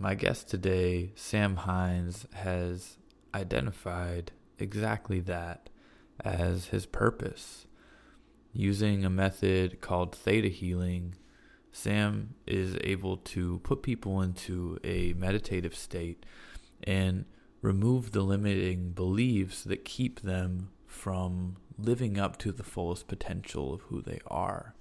my guest today, Sam Hines, has identified exactly that as his purpose. Using a method called theta healing, Sam is able to put people into a meditative state and remove the limiting beliefs that keep them from living up to the fullest potential of who they are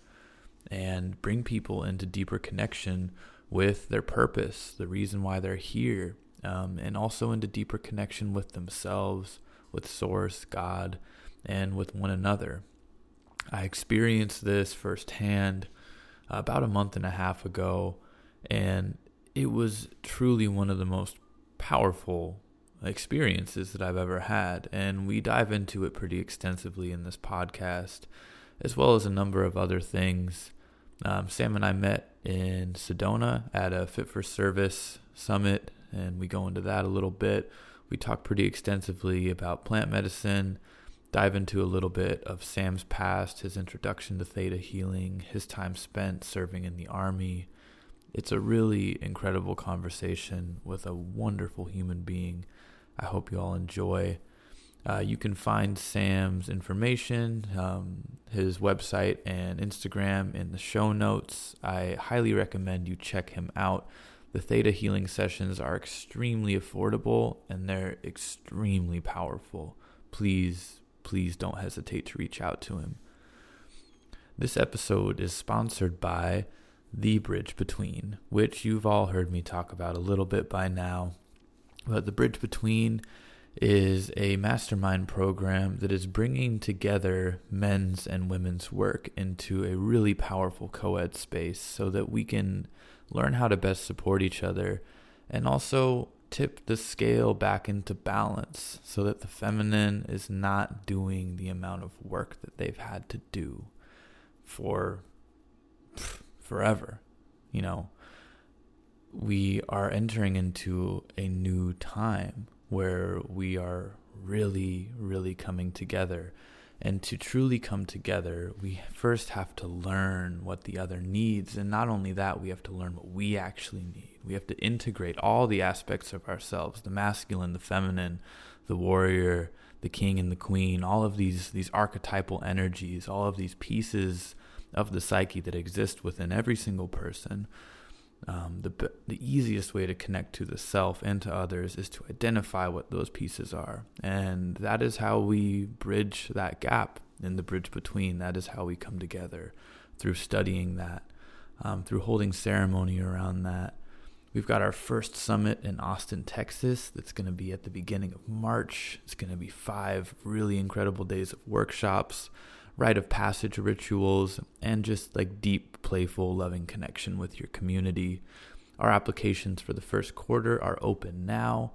and bring people into deeper connection with their purpose, the reason why they're here, um, and also into deeper connection with themselves, with Source, God, and with one another. I experienced this firsthand about a month and a half ago, and it was truly one of the most powerful experiences that I've ever had. And we dive into it pretty extensively in this podcast, as well as a number of other things. Um, Sam and I met in Sedona at a Fit for Service summit, and we go into that a little bit. We talk pretty extensively about plant medicine, dive into a little bit of Sam's past, his introduction to theta healing, his time spent serving in the army. It's a really incredible conversation with a wonderful human being. I hope you all enjoy. Uh, you can find Sam's information, um, his website and Instagram in the show notes. I highly recommend you check him out. The Theta Healing sessions are extremely affordable and they're extremely powerful. Please, please don't hesitate to reach out to him. This episode is sponsored by The Bridge Between, which you've all heard me talk about a little bit by now. But The Bridge Between is a mastermind program that is bringing together men's and women's work into a really powerful co ed space so that we can learn how to best support each other and also tip the scale back into balance so that the feminine is not doing the amount of work that they've had to do for forever. You know, we are entering into a new time where we are really, really coming together. And to truly come together, we first have to learn what the other needs. And not only that, we have to learn what we actually need. We have to integrate all the aspects of ourselves the masculine, the feminine, the warrior, the king, and the queen, all of these, these archetypal energies, all of these pieces of the psyche that exist within every single person um, the the easiest way to connect to the self and to others is to identify what those pieces are, and that is how we bridge that gap in the bridge between. That is how we come together through studying that, um, through holding ceremony around that. We've got our first summit in Austin, Texas. That's going to be at the beginning of March. It's going to be five really incredible days of workshops rite of passage rituals, and just like deep, playful, loving connection with your community. Our applications for the first quarter are open now.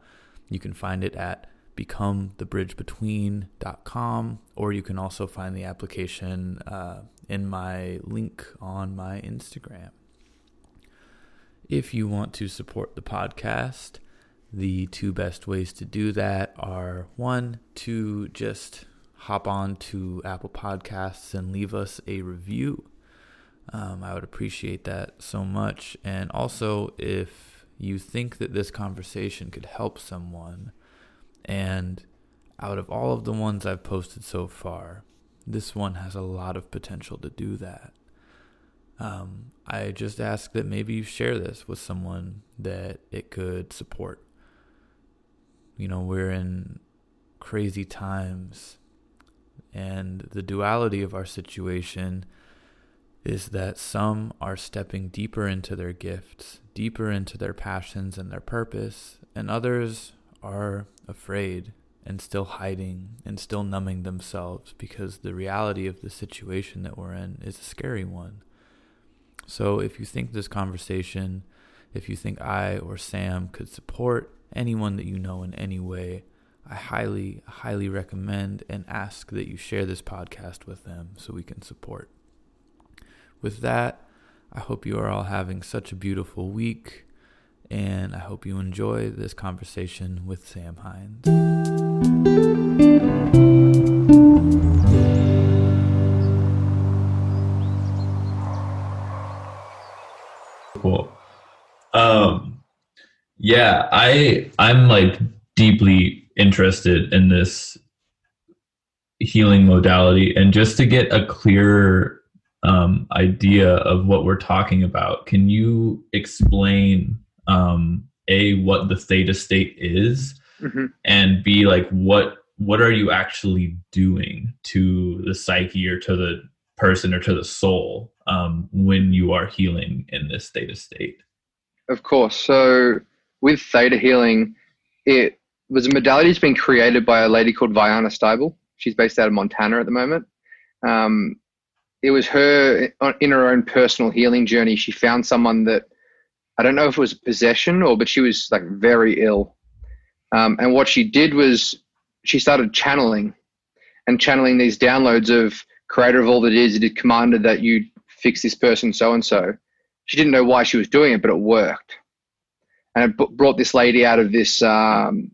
You can find it at becomethebridgebetween.com, or you can also find the application uh, in my link on my Instagram. If you want to support the podcast, the two best ways to do that are one, to just hop on to Apple Podcasts and leave us a review. Um, I would appreciate that so much. And also, if you think that this conversation could help someone, and out of all of the ones I've posted so far, this one has a lot of potential to do that. Um, I just ask that maybe you share this with someone that it could support. You know, we're in crazy times and the duality of our situation is that some are stepping deeper into their gifts, deeper into their passions and their purpose, and others are afraid and still hiding and still numbing themselves because the reality of the situation that we're in is a scary one. So if you think this conversation, if you think I or Sam could support anyone that you know in any way, I highly, highly recommend and ask that you share this podcast with them so we can support. With that, I hope you are all having such a beautiful week, and I hope you enjoy this conversation with Sam Hines. Cool. Um, Yeah, I I'm like deeply interested in this healing modality and just to get a clearer um, idea of what we're talking about can you explain um, a what the theta state is mm-hmm. and b like what what are you actually doing to the psyche or to the person or to the soul um, when you are healing in this theta state of course so with theta healing it was a modality that's been created by a lady called Vianna Stibal. She's based out of Montana at the moment. Um, it was her in her own personal healing journey. She found someone that I don't know if it was a possession or, but she was like very ill. Um, and what she did was she started channeling and channeling these downloads of creator of all that is. It commanded that you fix this person so and so. She didn't know why she was doing it, but it worked. And it brought this lady out of this um,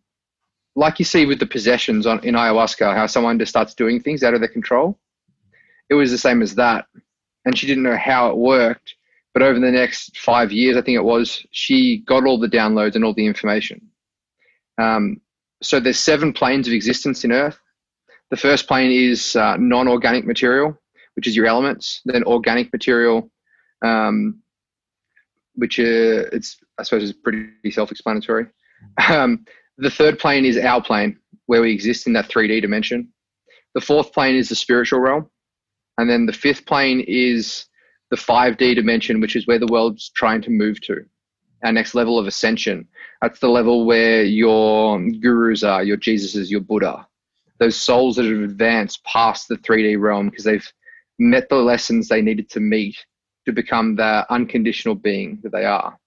like you see with the possessions on in ayahuasca, how someone just starts doing things out of their control. It was the same as that, and she didn't know how it worked. But over the next five years, I think it was, she got all the downloads and all the information. Um, so there's seven planes of existence in Earth. The first plane is uh, non-organic material, which is your elements. Then organic material, um, which uh, it's I suppose is pretty self-explanatory. Um, the third plane is our plane, where we exist in that 3D dimension. The fourth plane is the spiritual realm. And then the fifth plane is the 5D dimension, which is where the world's trying to move to. Our next level of ascension. That's the level where your gurus are, your Jesuses, your Buddha. Those souls that have advanced past the 3D realm because they've met the lessons they needed to meet to become the unconditional being that they are.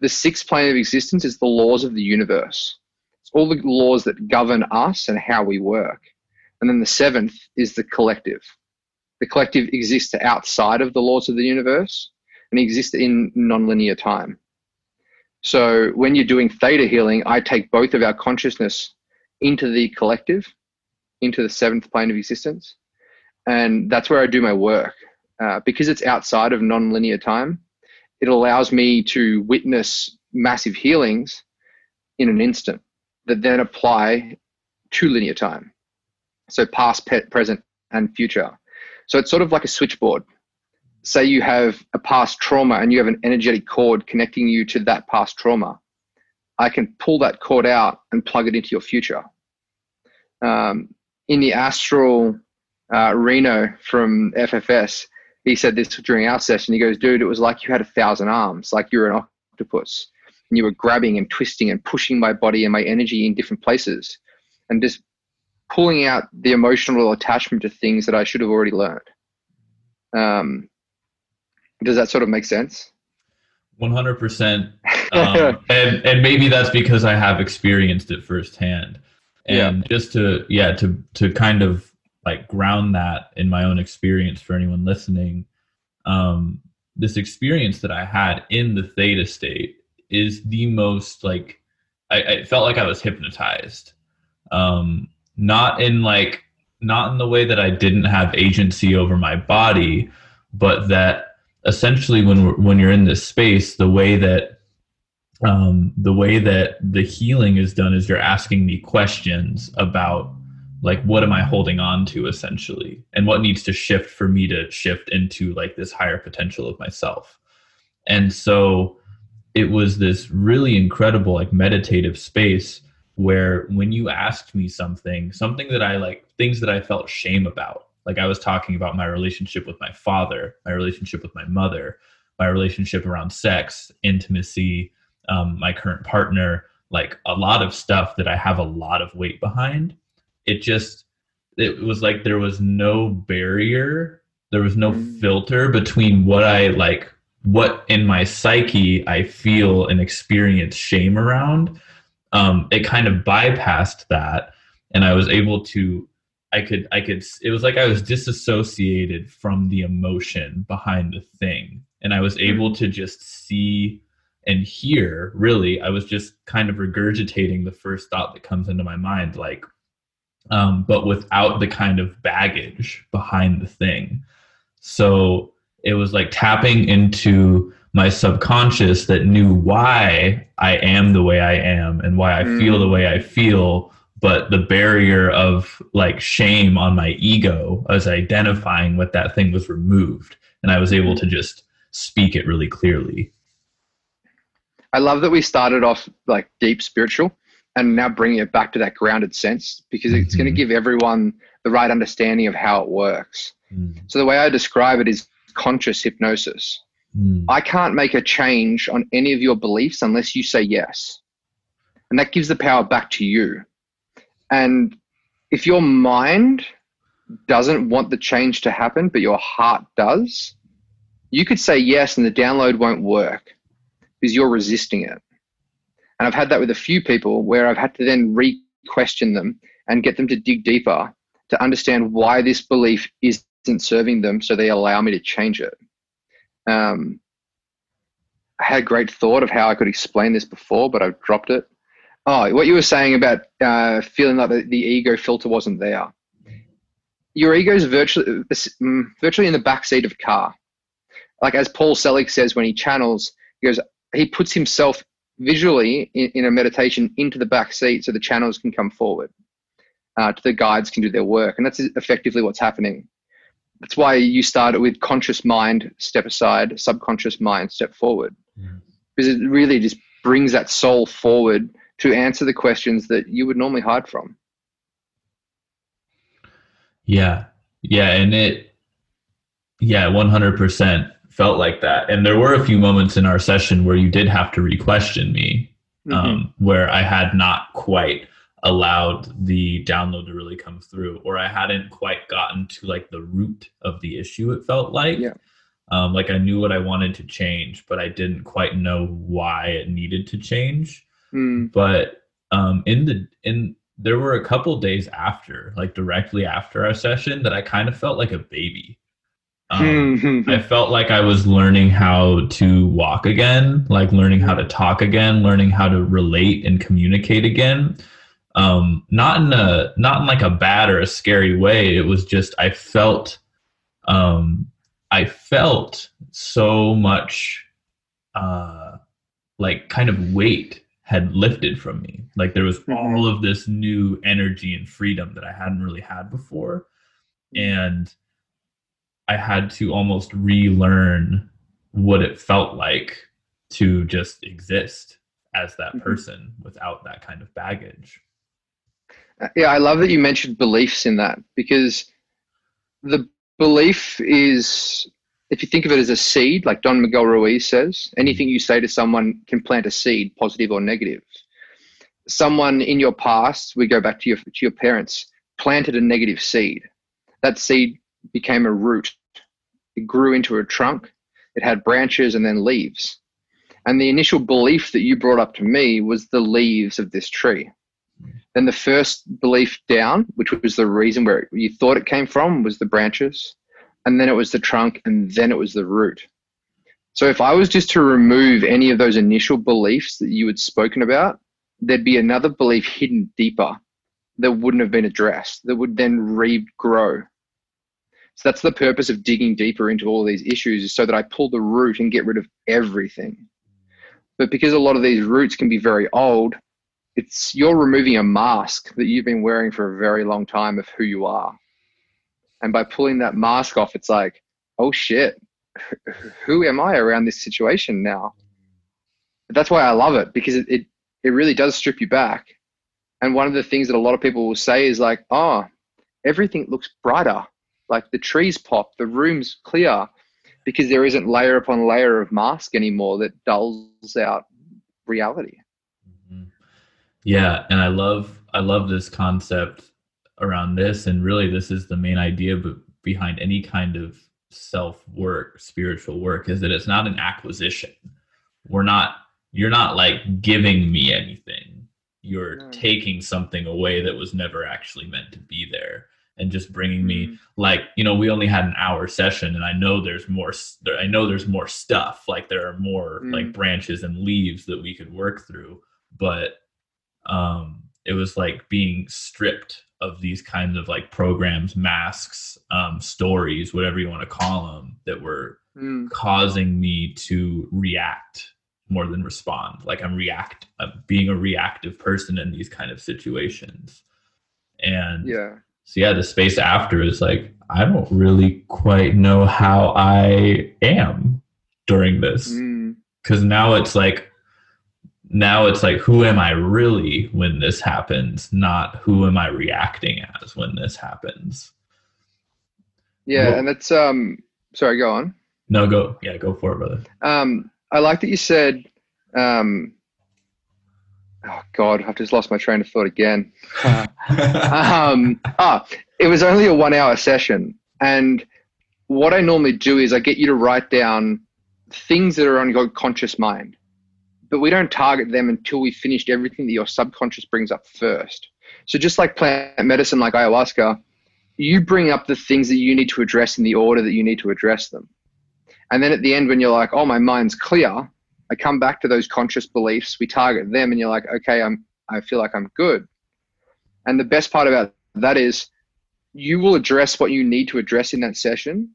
The sixth plane of existence is the laws of the universe all the laws that govern us and how we work. And then the seventh is the collective. The collective exists outside of the laws of the universe and exists in nonlinear time. So when you're doing theta healing, I take both of our consciousness into the collective, into the seventh plane of existence. And that's where I do my work. Uh, because it's outside of nonlinear time, it allows me to witness massive healings in an instant that then apply to linear time. So past, present, and future. So it's sort of like a switchboard. Say you have a past trauma and you have an energetic cord connecting you to that past trauma. I can pull that cord out and plug it into your future. Um, in the astral, uh, Reno from FFS, he said this during our session. He goes, dude, it was like you had a thousand arms, like you're an octopus and you were grabbing and twisting and pushing my body and my energy in different places and just pulling out the emotional attachment to things that I should have already learned. Um, does that sort of make sense? 100%. Um, and, and maybe that's because I have experienced it firsthand. And yeah. just to, yeah, to, to kind of like ground that in my own experience for anyone listening, um, this experience that I had in the theta state is the most like I, I felt like I was hypnotized. Um, not in like not in the way that I didn't have agency over my body, but that essentially when when you're in this space, the way that um, the way that the healing is done is you're asking me questions about like what am I holding on to essentially, and what needs to shift for me to shift into like this higher potential of myself. And so it was this really incredible like meditative space where when you asked me something something that i like things that i felt shame about like i was talking about my relationship with my father my relationship with my mother my relationship around sex intimacy um, my current partner like a lot of stuff that i have a lot of weight behind it just it was like there was no barrier there was no mm. filter between what i like what in my psyche I feel and experience shame around, um, it kind of bypassed that, and I was able to. I could, I could. It was like I was disassociated from the emotion behind the thing, and I was able to just see and hear. Really, I was just kind of regurgitating the first thought that comes into my mind, like, um, but without the kind of baggage behind the thing. So it was like tapping into my subconscious that knew why I am the way I am and why I mm. feel the way I feel. But the barrier of like shame on my ego as identifying what that thing was removed. And I was able to just speak it really clearly. I love that we started off like deep spiritual and now bringing it back to that grounded sense because it's mm-hmm. going to give everyone the right understanding of how it works. Mm. So the way I describe it is conscious hypnosis. Mm. I can't make a change on any of your beliefs unless you say yes. And that gives the power back to you. And if your mind doesn't want the change to happen, but your heart does, you could say yes and the download won't work because you're resisting it. And I've had that with a few people where I've had to then re question them and get them to dig deeper to understand why this belief isn't serving them so they allow me to change it. Um, I had a great thought of how I could explain this before, but I've dropped it. Oh, what you were saying about uh, feeling like the, the, ego filter wasn't there. Your ego is virtually, mm, virtually in the back seat of a car. Like as Paul Selig says when he channels, he goes, he puts himself visually in, in a meditation into the back seat so the channels can come forward. Uh, the guides can do their work, and that's effectively what's happening. That's why you start with conscious mind, step aside, subconscious mind, step forward. Mm. Because it really just brings that soul forward to answer the questions that you would normally hide from. Yeah. Yeah. And it, yeah, 100% felt like that. And there were a few moments in our session where you did have to re question me, mm-hmm. um, where I had not quite allowed the download to really come through or i hadn't quite gotten to like the root of the issue it felt like. Yeah. um, like i knew what i wanted to change but i didn't quite know why it needed to change. Mm. but um, in the in there were a couple days after like directly after our session that i kind of felt like a baby. Um, I felt like I was learning how to walk again, like learning how to talk again, learning how to relate and communicate again um, not in a not in like a bad or a scary way. It was just I felt um, I felt so much uh, like kind of weight had lifted from me. Like there was mm-hmm. all of this new energy and freedom that I hadn't really had before, and I had to almost relearn what it felt like to just exist as that mm-hmm. person without that kind of baggage. Yeah, I love that you mentioned beliefs in that because the belief is, if you think of it as a seed, like Don Miguel Ruiz says, anything you say to someone can plant a seed, positive or negative. Someone in your past, we go back to your to your parents, planted a negative seed. That seed became a root. It grew into a trunk. It had branches and then leaves. And the initial belief that you brought up to me was the leaves of this tree. Then the first belief down, which was the reason where you thought it came from, was the branches. And then it was the trunk, and then it was the root. So if I was just to remove any of those initial beliefs that you had spoken about, there'd be another belief hidden deeper that wouldn't have been addressed, that would then regrow. So that's the purpose of digging deeper into all these issues, is so that I pull the root and get rid of everything. But because a lot of these roots can be very old, it's you're removing a mask that you've been wearing for a very long time of who you are. And by pulling that mask off, it's like, oh shit, who am I around this situation now? That's why I love it because it, it, it really does strip you back. And one of the things that a lot of people will say is like, oh, everything looks brighter. Like the trees pop, the room's clear because there isn't layer upon layer of mask anymore that dulls out reality. Yeah, and I love I love this concept around this, and really this is the main idea but behind any kind of self work, spiritual work, is that it's not an acquisition. We're not you're not like giving me anything. You're mm. taking something away that was never actually meant to be there and just bringing me mm. like you know we only had an hour session and i know there's more i know there's more stuff like there are more mm. like branches and leaves that we could work through but um, it was like being stripped of these kinds of like programs, masks, um, stories, whatever you want to call them, that were Mm. causing me to react more than respond. Like I'm react, uh, being a reactive person in these kind of situations. And Yeah. so yeah, the space after is like I don't really quite know how I am during this Mm. because now it's like now it's like who am I really when this happens, not who am I reacting as when this happens. Yeah, Well- and that's um. Sorry, go on. No, go yeah, go for it, brother. Um, I like that you said. Um, oh God, I've just lost my train of thought again. um, ah, it was only a one-hour session, and what I normally do is I get you to write down things that are on your conscious mind, but we don't target them until we've finished everything that your subconscious brings up first. So just like plant medicine, like ayahuasca, you bring up the things that you need to address in the order that you need to address them. And then at the end, when you're like, oh, my mind's clear, I come back to those conscious beliefs. We target them, and you're like, okay, I'm, I feel like I'm good. And the best part about that is you will address what you need to address in that session.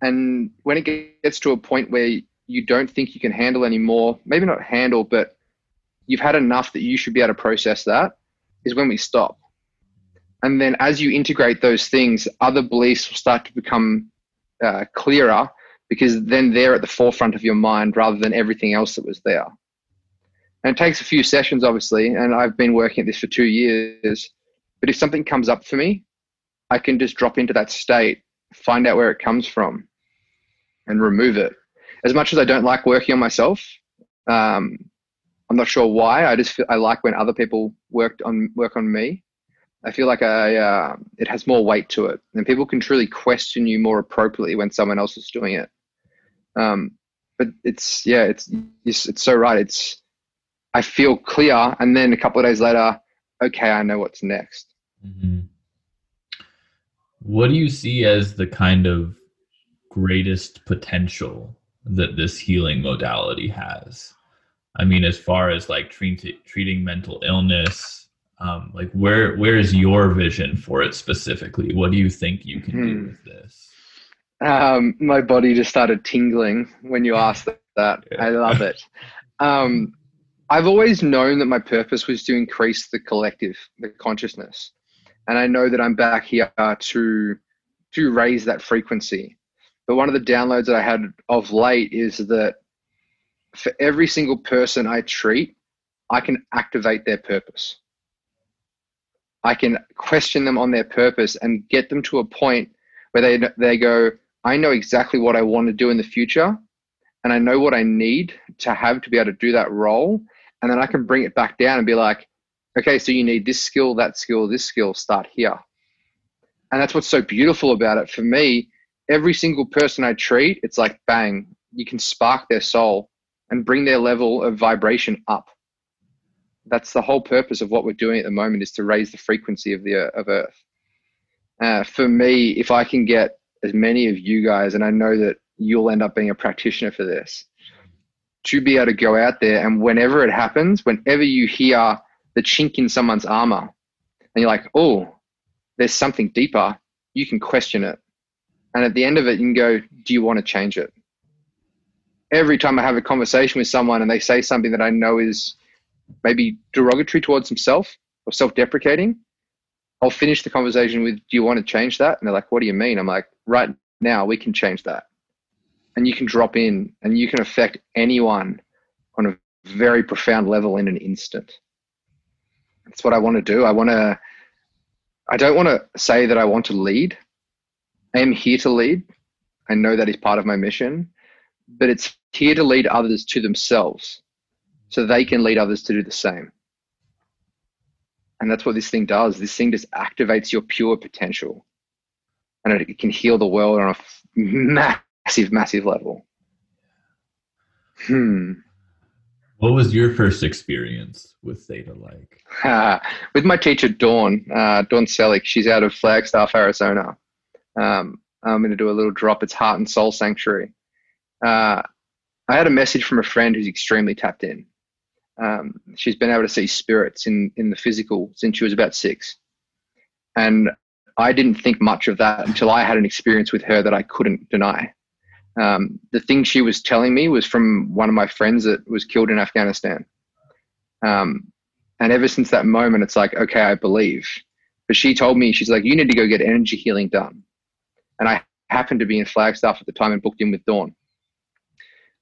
And when it gets to a point where you don't think you can handle anymore, maybe not handle, but you've had enough that you should be able to process that, is when we stop. And then as you integrate those things, other beliefs will start to become uh, clearer because then they're at the forefront of your mind rather than everything else that was there. And it takes a few sessions, obviously, and I've been working at this for two years. But if something comes up for me, I can just drop into that state, find out where it comes from, and remove it. As much as I don't like working on myself, um, I'm not sure why. I just feel I like when other people worked on work on me. I feel like I uh, it has more weight to it, and people can truly question you more appropriately when someone else is doing it. Um, but it's yeah, it's it's, so right. It's I feel clear, and then a couple of days later, okay, I know what's next. hmm What do you see as the kind of greatest potential that this healing modality has? I mean, as far as like treat, treating mental illness, um, like where where is your vision for it specifically? What do you think you can do Hmm. with this? Um, my body just started tingling when you asked that. I love it. Um, I've always known that my purpose was to increase the collective, the consciousness, and I know that I'm back here to to raise that frequency. But one of the downloads that I had of late is that for every single person I treat, I can activate their purpose. I can question them on their purpose and get them to a point where they they go, I know exactly what I want to do in the future, and I know what I need to have to be able to do that role, and then I can bring it back down and be like, okay, so you need this skill, that skill, this skill. Start here, and that's what's so beautiful about it for me. Every single person I treat, it's like bang, you can spark their soul and bring their level of vibration up. That's the whole purpose of what we're doing at the moment is to raise the frequency of the of Earth. Uh, for me, if I can get as many of you guys, and I know that you'll end up being a practitioner for this, to be able to go out there and whenever it happens, whenever you hear the chink in someone's armor, and you're like, oh, there's something deeper, you can question it. And at the end of it, you can go, do you want to change it? Every time I have a conversation with someone and they say something that I know is maybe derogatory towards himself or self deprecating, I'll finish the conversation with, Do you want to change that? And they're like, What do you mean? I'm like, Right now, we can change that. And you can drop in and you can affect anyone on a very profound level in an instant. That's what I want to do. I want to, I don't want to say that I want to lead. I am here to lead. I know that is part of my mission, but it's here to lead others to themselves so they can lead others to do the same. And that's what this thing does. This thing just activates your pure potential and it can heal the world on a massive, massive level. Hmm. What was your first experience with Theta like? With my teacher, Dawn, uh, Dawn Selick, she's out of Flagstaff, Arizona. Um, I'm going to do a little drop. It's Heart and Soul Sanctuary. Uh, I had a message from a friend who's extremely tapped in. Um, she's been able to see spirits in, in the physical since she was about six. And I didn't think much of that until I had an experience with her that I couldn't deny. Um, the thing she was telling me was from one of my friends that was killed in Afghanistan. Um, and ever since that moment, it's like, okay, I believe. But she told me, she's like, you need to go get energy healing done. And I happened to be in Flagstaff at the time and booked in with Dawn.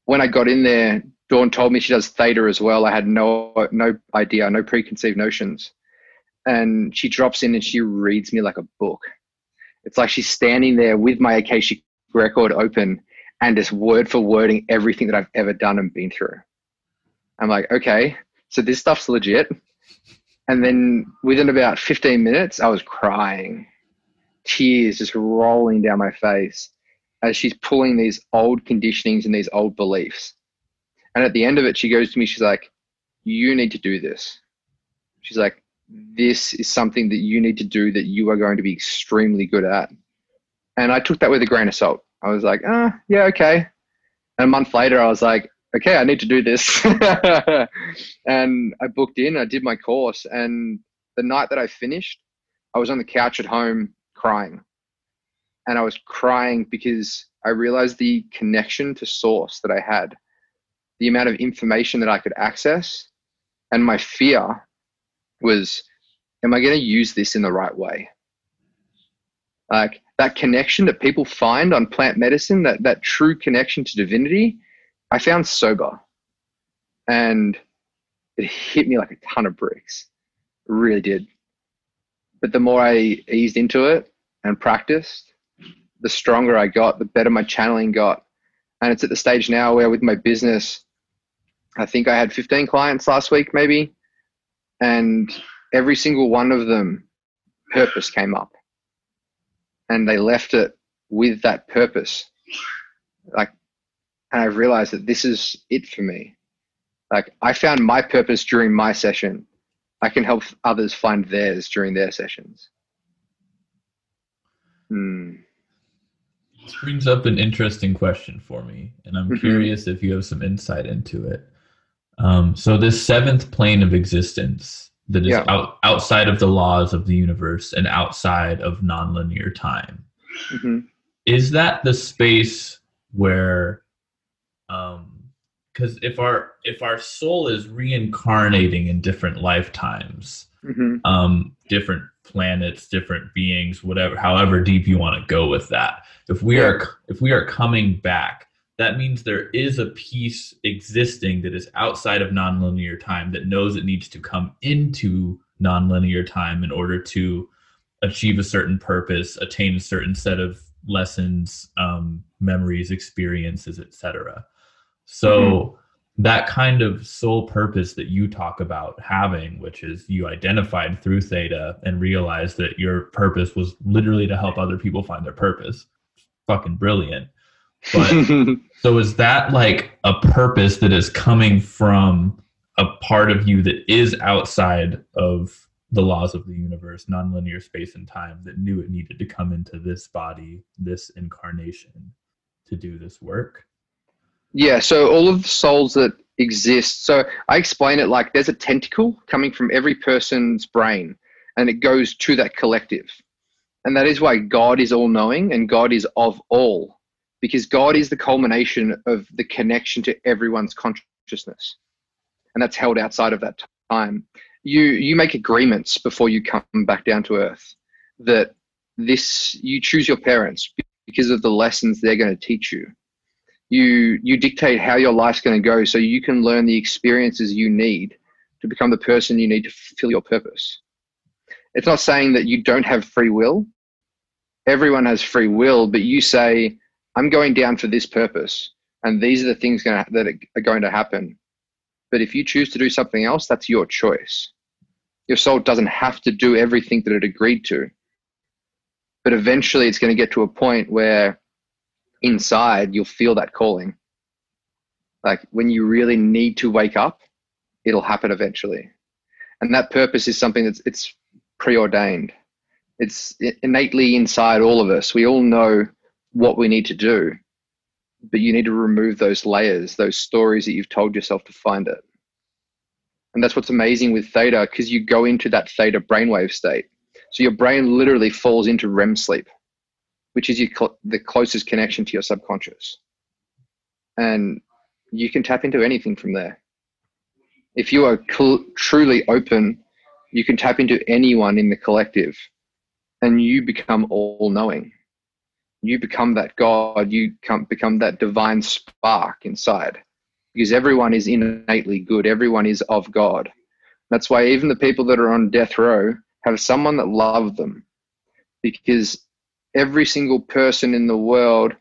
When I got in there, Dawn told me she does theta as well. I had no no idea, no preconceived notions. And she drops in and she reads me like a book. It's like she's standing there with my Akashic record open and just word for wording everything that I've ever done and been through. I'm like, okay, so this stuff's legit. And then within about 15 minutes, I was crying, tears just rolling down my face as she's pulling these old conditionings and these old beliefs. And at the end of it, she goes to me, she's like, You need to do this. She's like, This is something that you need to do that you are going to be extremely good at. And I took that with a grain of salt. I was like, Ah, yeah, okay. And a month later, I was like, okay, I need to do this. and I booked in, I did my course. And the night that I finished, I was on the couch at home crying. And I was crying because I realized the connection to source that I had, the amount of information that I could access. And my fear was, am I going to use this in the right way? Like that connection that people find on plant medicine, that, that true connection to divinity, I found sober and it hit me like a ton of bricks. It really did. But the more I eased into it and practiced, the stronger I got, the better my channeling got. And it's at the stage now where with my business, I think I had 15 clients last week, maybe. And every single one of them, purpose came up. And they left it with that purpose. Like and I've realized that this is it for me. Like I found my purpose during my session. I can help others find theirs during their sessions. Hmm. This brings up an interesting question for me, and I'm mm-hmm. curious if you have some insight into it. Um, so, this seventh plane of existence that is yeah. out, outside of the laws of the universe and outside of nonlinear time, mm-hmm. is that the space where um because if our if our soul is reincarnating in different lifetimes mm-hmm. um different planets different beings whatever however deep you want to go with that. If we are if we are coming back that means there is a piece existing that is outside of nonlinear time that knows it needs to come into nonlinear time in order to achieve a certain purpose attain a certain set of lessons um, memories experiences etc so mm-hmm. That kind of sole purpose that you talk about having, which is you identified through theta and realized that your purpose was literally to help other people find their purpose. Fucking brilliant. But so is that like a purpose that is coming from a part of you that is outside of the laws of the universe, nonlinear space and time, that knew it needed to come into this body, this incarnation to do this work? Yeah, so all of the souls that exist, so I explain it like there's a tentacle coming from every person's brain and it goes to that collective. And that is why God is all knowing and God is of all, because God is the culmination of the connection to everyone's consciousness. And that's held outside of that time. You you make agreements before you come back down to earth that this you choose your parents because of the lessons they're going to teach you you you dictate how your life's going to go so you can learn the experiences you need to become the person you need to fulfill your purpose. It's not saying that you don't have free will. Everyone has free will but you say i'm going down for this purpose and these are the things gonna, that are going to happen. But if you choose to do something else that's your choice. Your soul doesn't have to do everything that it agreed to. But eventually it's going to get to a point where inside, you'll feel that calling. Like when you really need to wake up, it'll happen eventually. And that purpose is something that's it's preordained. It's innately inside all of us. We all know what we need to do, but you need to remove those layers, those stories that you've told yourself to find it. And that's what's amazing with theta because you go into that theta brainwave state. So your brain literally falls into REM sleep which is cl- the closest connection to your subconscious. and you can tap into anything from there. If you are cl- truly open, you can tap into anyone in the collective and you become all knowing. You become that God, you come, become that divine spark inside because everyone is innately good, everyone is of God. That's why even the people that are on death row have someone that loved them because every single person in the world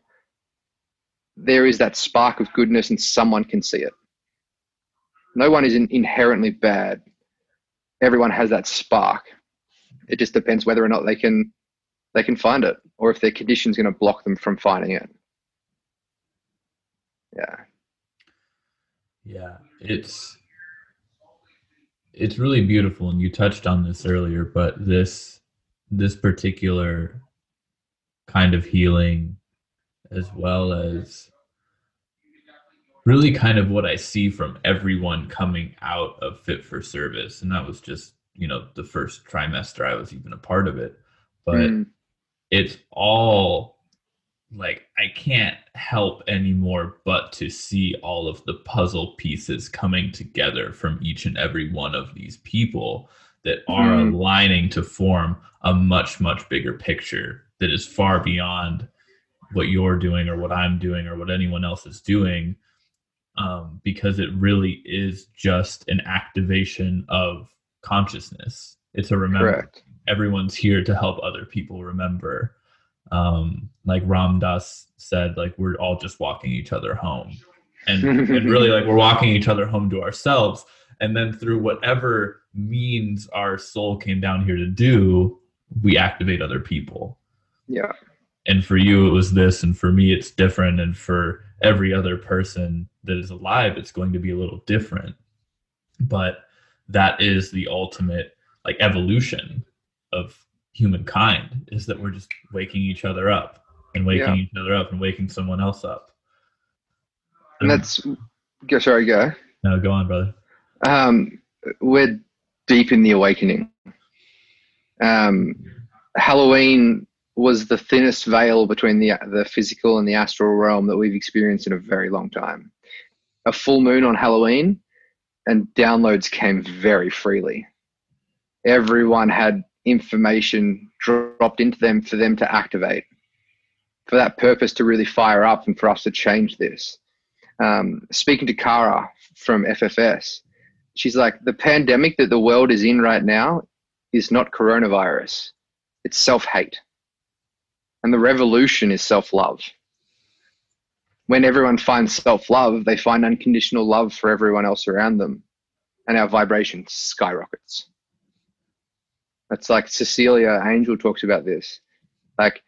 there is that spark of goodness and someone can see it. No one is inherently bad. Everyone has that spark. It just depends whether or not they can they can find it or if their condition is going to block them from finding it. Yeah. Yeah, it's it's really beautiful and you touched on this earlier, but this this particular kind of healing as well as really kind of what I see from everyone coming out of Fit for Service. And that was just, you know, the first trimester I was even a part of it. But mm. it's all like I can't help anymore but to see all of the puzzle pieces coming together from each and every one of these people that are mm. aligning to form a much, much bigger picture that is far beyond what you're doing or what I'm doing or what anyone else is doing um, because it really is just an activation of consciousness. It's a remember. Correct. Everyone's here to help other people remember. Um, like Ram Dass said, like we're all just walking each other home, and and really like we're walking each other home to ourselves. And then through whatever means our soul came down here to do, we activate other people. Yeah. And for you it was this and for me it's different and for every other person that is alive it's going to be a little different. But that is the ultimate like evolution of humankind is that we're just waking each other up and waking yeah. each other up and waking someone else up. And that's go sorry go. No go on brother. Um we're deep in the awakening. Um halloween was the thinnest veil between the the physical and the astral realm that we've experienced in a very long time. A full moon on Halloween, and downloads came very freely. Everyone had information dropped into them for them to activate, for that purpose to really fire up and for us to change this. Um, speaking to Kara from FFS, she's like, the pandemic that the world is in right now is not coronavirus, it's self hate and the revolution is self love. When everyone finds self love, they find unconditional love for everyone else around them, and our vibration skyrockets. That's like Cecilia Angel talks about this. Like,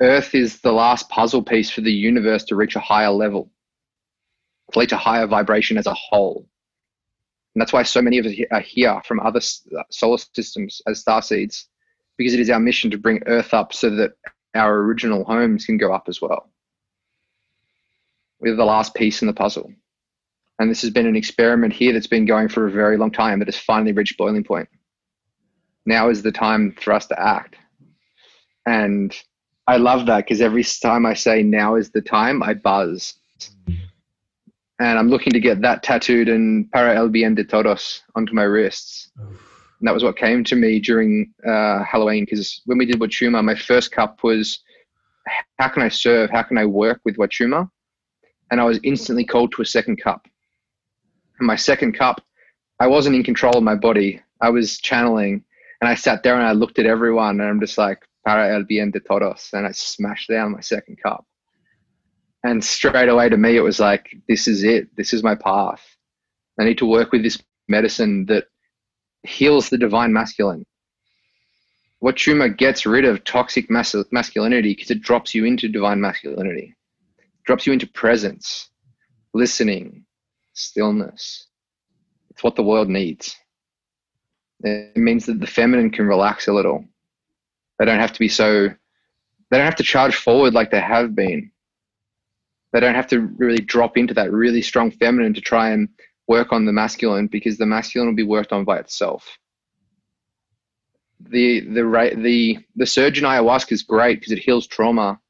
Earth is the last puzzle piece for the universe to reach a higher level, to reach a higher vibration as a whole. And that's why so many of us are here from other solar systems as star seeds, because it is our mission to bring Earth up so that our original homes can go up as well. We're the last piece in the puzzle. And this has been an experiment here that's been going for a very long time that has finally reached boiling point. Now is the time for us to act. And I love that because every time I say now is the time, I buzz. And I'm looking to get that tattooed in para el bien de todos onto my wrists. And that was what came to me during uh, Halloween because when we did Wachuma, my first cup was how can I serve? How can I work with Wachuma? And I was instantly called to a second cup. And my second cup, I wasn't in control of my body. I was channeling and I sat there and I looked at everyone and I'm just like, para el bien de todos. And I smashed down my second cup. And straight away to me, it was like, this is it. This is my path. I need to work with this medicine that heals the divine masculine. What Wachuma gets rid of toxic mas- masculinity because it drops you into divine masculinity, drops you into presence, listening, stillness. It's what the world needs. It means that the feminine can relax a little. They don't have to be so, they don't have to charge forward like they have been. They don't have to really drop into that really strong feminine to try and work on the masculine because the masculine will be worked on by itself. The the right the the surge in ayahuasca is great because it heals trauma,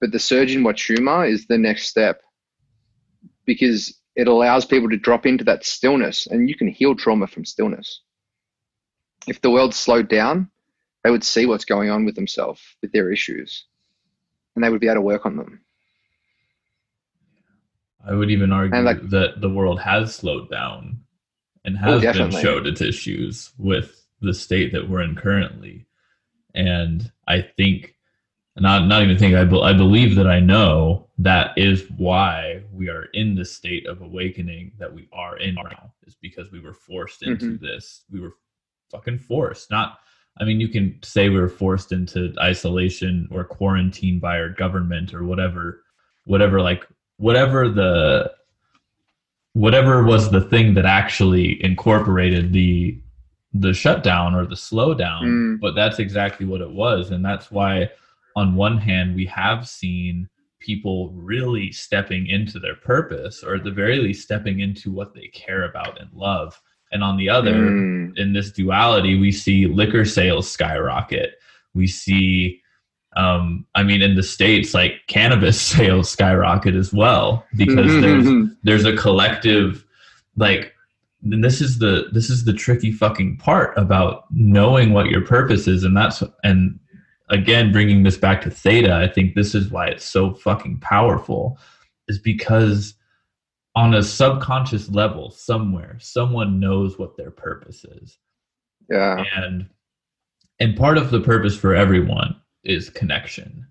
but the surge in wachuma is the next step. because it allows people to drop into that stillness and you can heal trauma from stillness. If the world slowed down, they would see what's going on with themselves, with their issues, and they would be able to work on them. I would even argue like, that the world has slowed down and oh, has oh, been showed its issues with the state that we're in currently. And I think, not not even think, I, be, I believe that I know that is why we are in the state of awakening that we are in now, is because we were forced into mm-hmm. this. We were fucking forced. Not, I mean, you can say we were forced into isolation or quarantine by our government or whatever, whatever, like, whatever the whatever was the thing that actually incorporated the the shutdown or the slowdown mm. but that's exactly what it was and that's why on one hand we have seen people really stepping into their purpose or at the very least stepping into what they care about and love and on the other mm. in this duality we see liquor sales skyrocket we see um, I mean, in the states, like cannabis sales skyrocket as well because there's there's a collective, like, and this is the this is the tricky fucking part about knowing what your purpose is, and that's and again bringing this back to theta. I think this is why it's so fucking powerful, is because on a subconscious level somewhere someone knows what their purpose is yeah and and part of the purpose for everyone is connection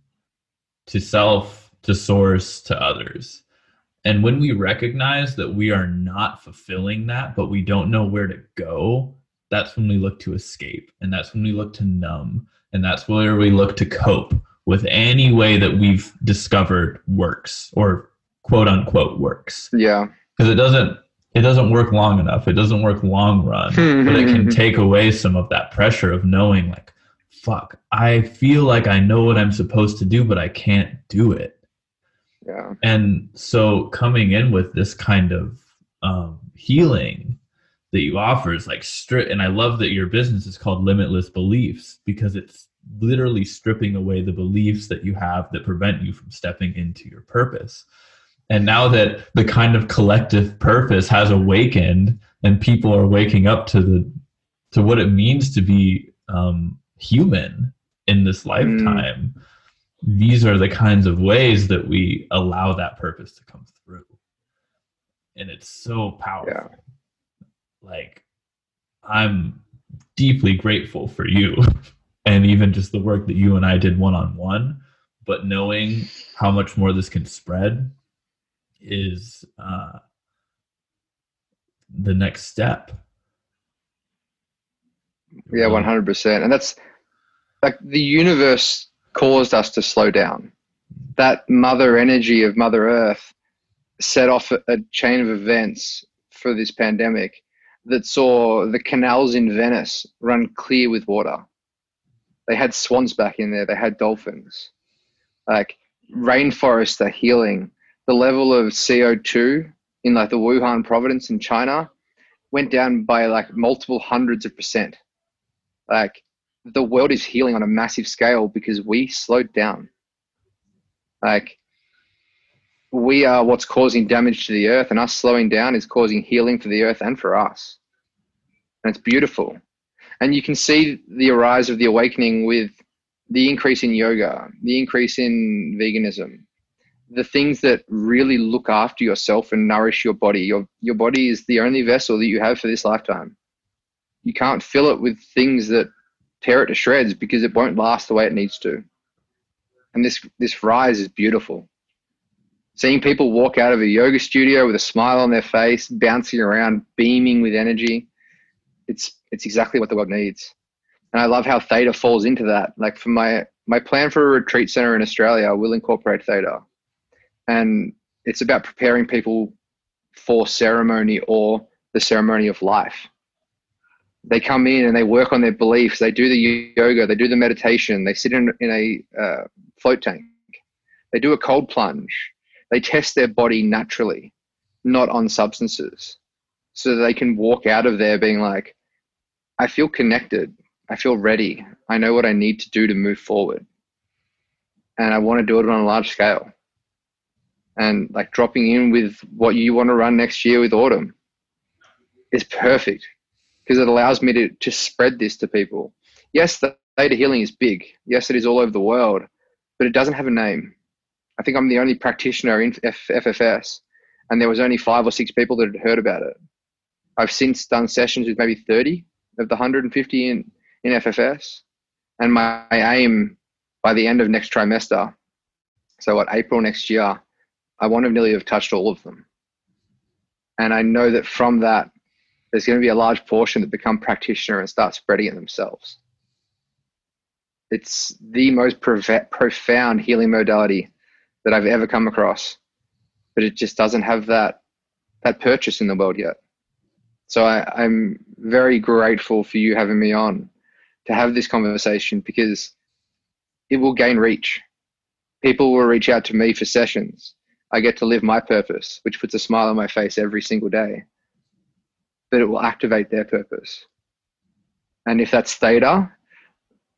to self, to source, to others. And when we recognize that we are not fulfilling that, but we don't know where to go, that's when we look to escape. And that's when we look to numb. And that's where we look to cope with any way that we've discovered works or quote unquote works. Yeah. Because it doesn't it doesn't work long enough. It doesn't work long run, but it can take away some of that pressure of knowing like fuck, I feel like I know what I'm supposed to do, but I can't do it. Yeah. And so coming in with this kind of um, healing that you offer is like strip, and I love that your business is called Limitless Beliefs because it's literally stripping away the beliefs that you have that prevent you from stepping into your purpose. And now that the kind of collective purpose has awakened and people are waking up to the to what it means to be um, human in this mm. lifetime mm. these are the kinds of ways that we allow that purpose to come through and it's so powerful yeah. like i'm deeply grateful for you and even just the work that you and i did one-on-one but knowing how much more this can spread is uh, the next step yeah 100% and that's like the universe caused us to slow down. That mother energy of Mother Earth set off a, a chain of events for this pandemic that saw the canals in Venice run clear with water. They had swans back in there, they had dolphins. Like rainforests are healing. The level of CO2 in like the Wuhan province in China went down by like multiple hundreds of percent. Like the world is healing on a massive scale because we slowed down. Like we are what's causing damage to the earth, and us slowing down is causing healing for the earth and for us. And it's beautiful. And you can see the rise of the awakening with the increase in yoga, the increase in veganism, the things that really look after yourself and nourish your body. Your your body is the only vessel that you have for this lifetime. You can't fill it with things that tear it to shreds because it won't last the way it needs to. And this this rise is beautiful. Seeing people walk out of a yoga studio with a smile on their face, bouncing around, beaming with energy, it's it's exactly what the world needs. And I love how theta falls into that. Like for my my plan for a retreat center in Australia I will incorporate theta. And it's about preparing people for ceremony or the ceremony of life they come in and they work on their beliefs. They do the yoga, they do the meditation, they sit in, in a uh, float tank, they do a cold plunge. They test their body naturally, not on substances, so they can walk out of there being like, I feel connected. I feel ready. I know what I need to do to move forward. And I want to do it on a large scale. and like dropping in with what you want to run next year with autumn is perfect because it allows me to, to spread this to people. Yes, the theta healing is big. Yes, it is all over the world, but it doesn't have a name. I think I'm the only practitioner in FFS, and there was only five or six people that had heard about it. I've since done sessions with maybe 30 of the 150 in, in FFS, and my aim by the end of next trimester, so what April next year, I want to nearly have touched all of them. And I know that from that, there's going to be a large portion that become practitioner and start spreading it themselves. It's the most profound healing modality that I've ever come across, but it just doesn't have that that purchase in the world yet. So I, I'm very grateful for you having me on to have this conversation because it will gain reach. People will reach out to me for sessions. I get to live my purpose, which puts a smile on my face every single day. But it will activate their purpose. And if that's theta,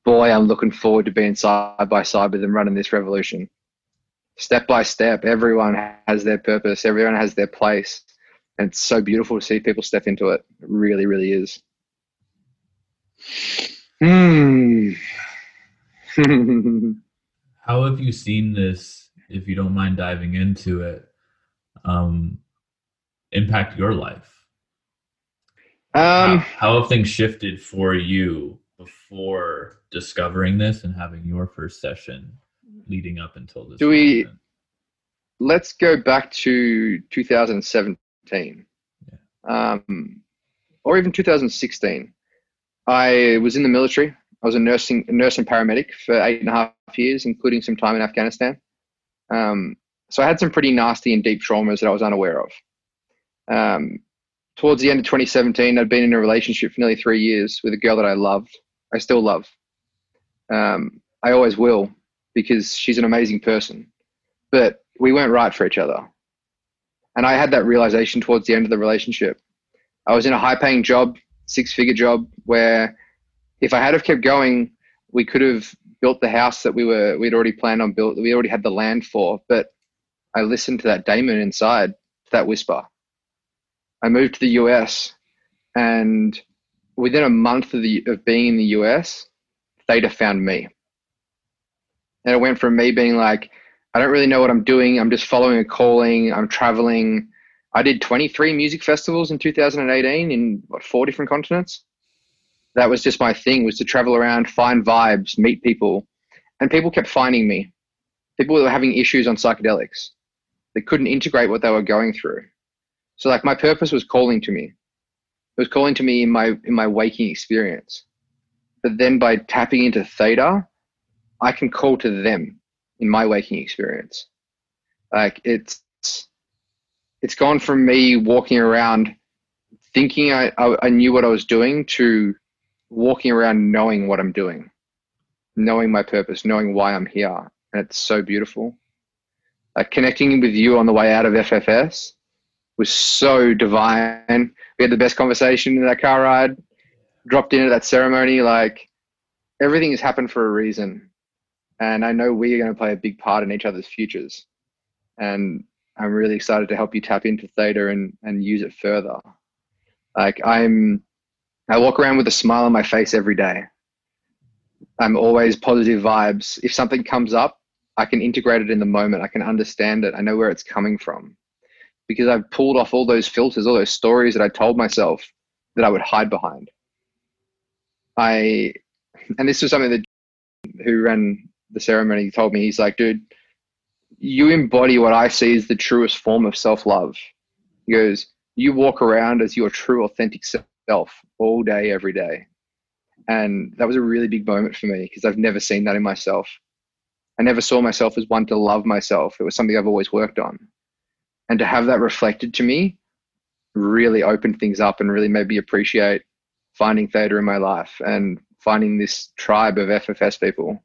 boy, I'm looking forward to being side by side with them running this revolution. Step by step, everyone has their purpose, everyone has their place. And it's so beautiful to see people step into it. It really, really is. Hmm. How have you seen this, if you don't mind diving into it, um, impact your life? Um, how, how have things shifted for you before discovering this and having your first session leading up until this? Do we? Let's go back to 2017, yeah. um, or even 2016. I was in the military. I was a nursing nurse and paramedic for eight and a half years, including some time in Afghanistan. Um, so I had some pretty nasty and deep traumas that I was unaware of. Um, towards the end of 2017, I'd been in a relationship for nearly three years with a girl that I loved. I still love. Um, I always will because she's an amazing person. But we weren't right for each other. And I had that realization towards the end of the relationship. I was in a high paying job, six figure job, where if I had have kept going, we could have built the house that we were we'd already planned on built we already had the land for. But I listened to that daemon inside, to that whisper. I moved to the US, and within a month of the of being in the US, Theta found me. And it went from me being like, I don't really know what I'm doing. I'm just following a calling. I'm traveling. I did 23 music festivals in 2018 in what four different continents that was just my thing was to travel around, find vibes, meet people. And people kept finding me. People were having issues on psychedelics. They couldn't integrate what they were going through. So like my purpose was calling to me. It was calling to me in my in my waking experience. But then by tapping into theta, I can call to them in my waking experience. Like it's it's gone from me walking around thinking I, I, I knew what I was doing to walking around knowing what I'm doing, knowing my purpose, knowing why I'm here. And it's so beautiful. Like connecting with you on the way out of FFS was so divine. We had the best conversation in that car ride, dropped into that ceremony. Like everything has happened for a reason. And I know we are going to play a big part in each other's futures. And I'm really excited to help you tap into theta and, and use it further. Like I'm I walk around with a smile on my face every day. I'm always positive vibes. If something comes up, I can integrate it in the moment. I can understand it. I know where it's coming from because I've pulled off all those filters, all those stories that I told myself that I would hide behind. I, and this was something that who ran the ceremony told me. He's like, dude, you embody what I see as the truest form of self love. He goes, you walk around as your true, authentic self self all day, every day. And that was a really big moment for me because I've never seen that in myself. I never saw myself as one to love myself. It was something I've always worked on. And to have that reflected to me really opened things up and really made me appreciate finding theta in my life and finding this tribe of FFS people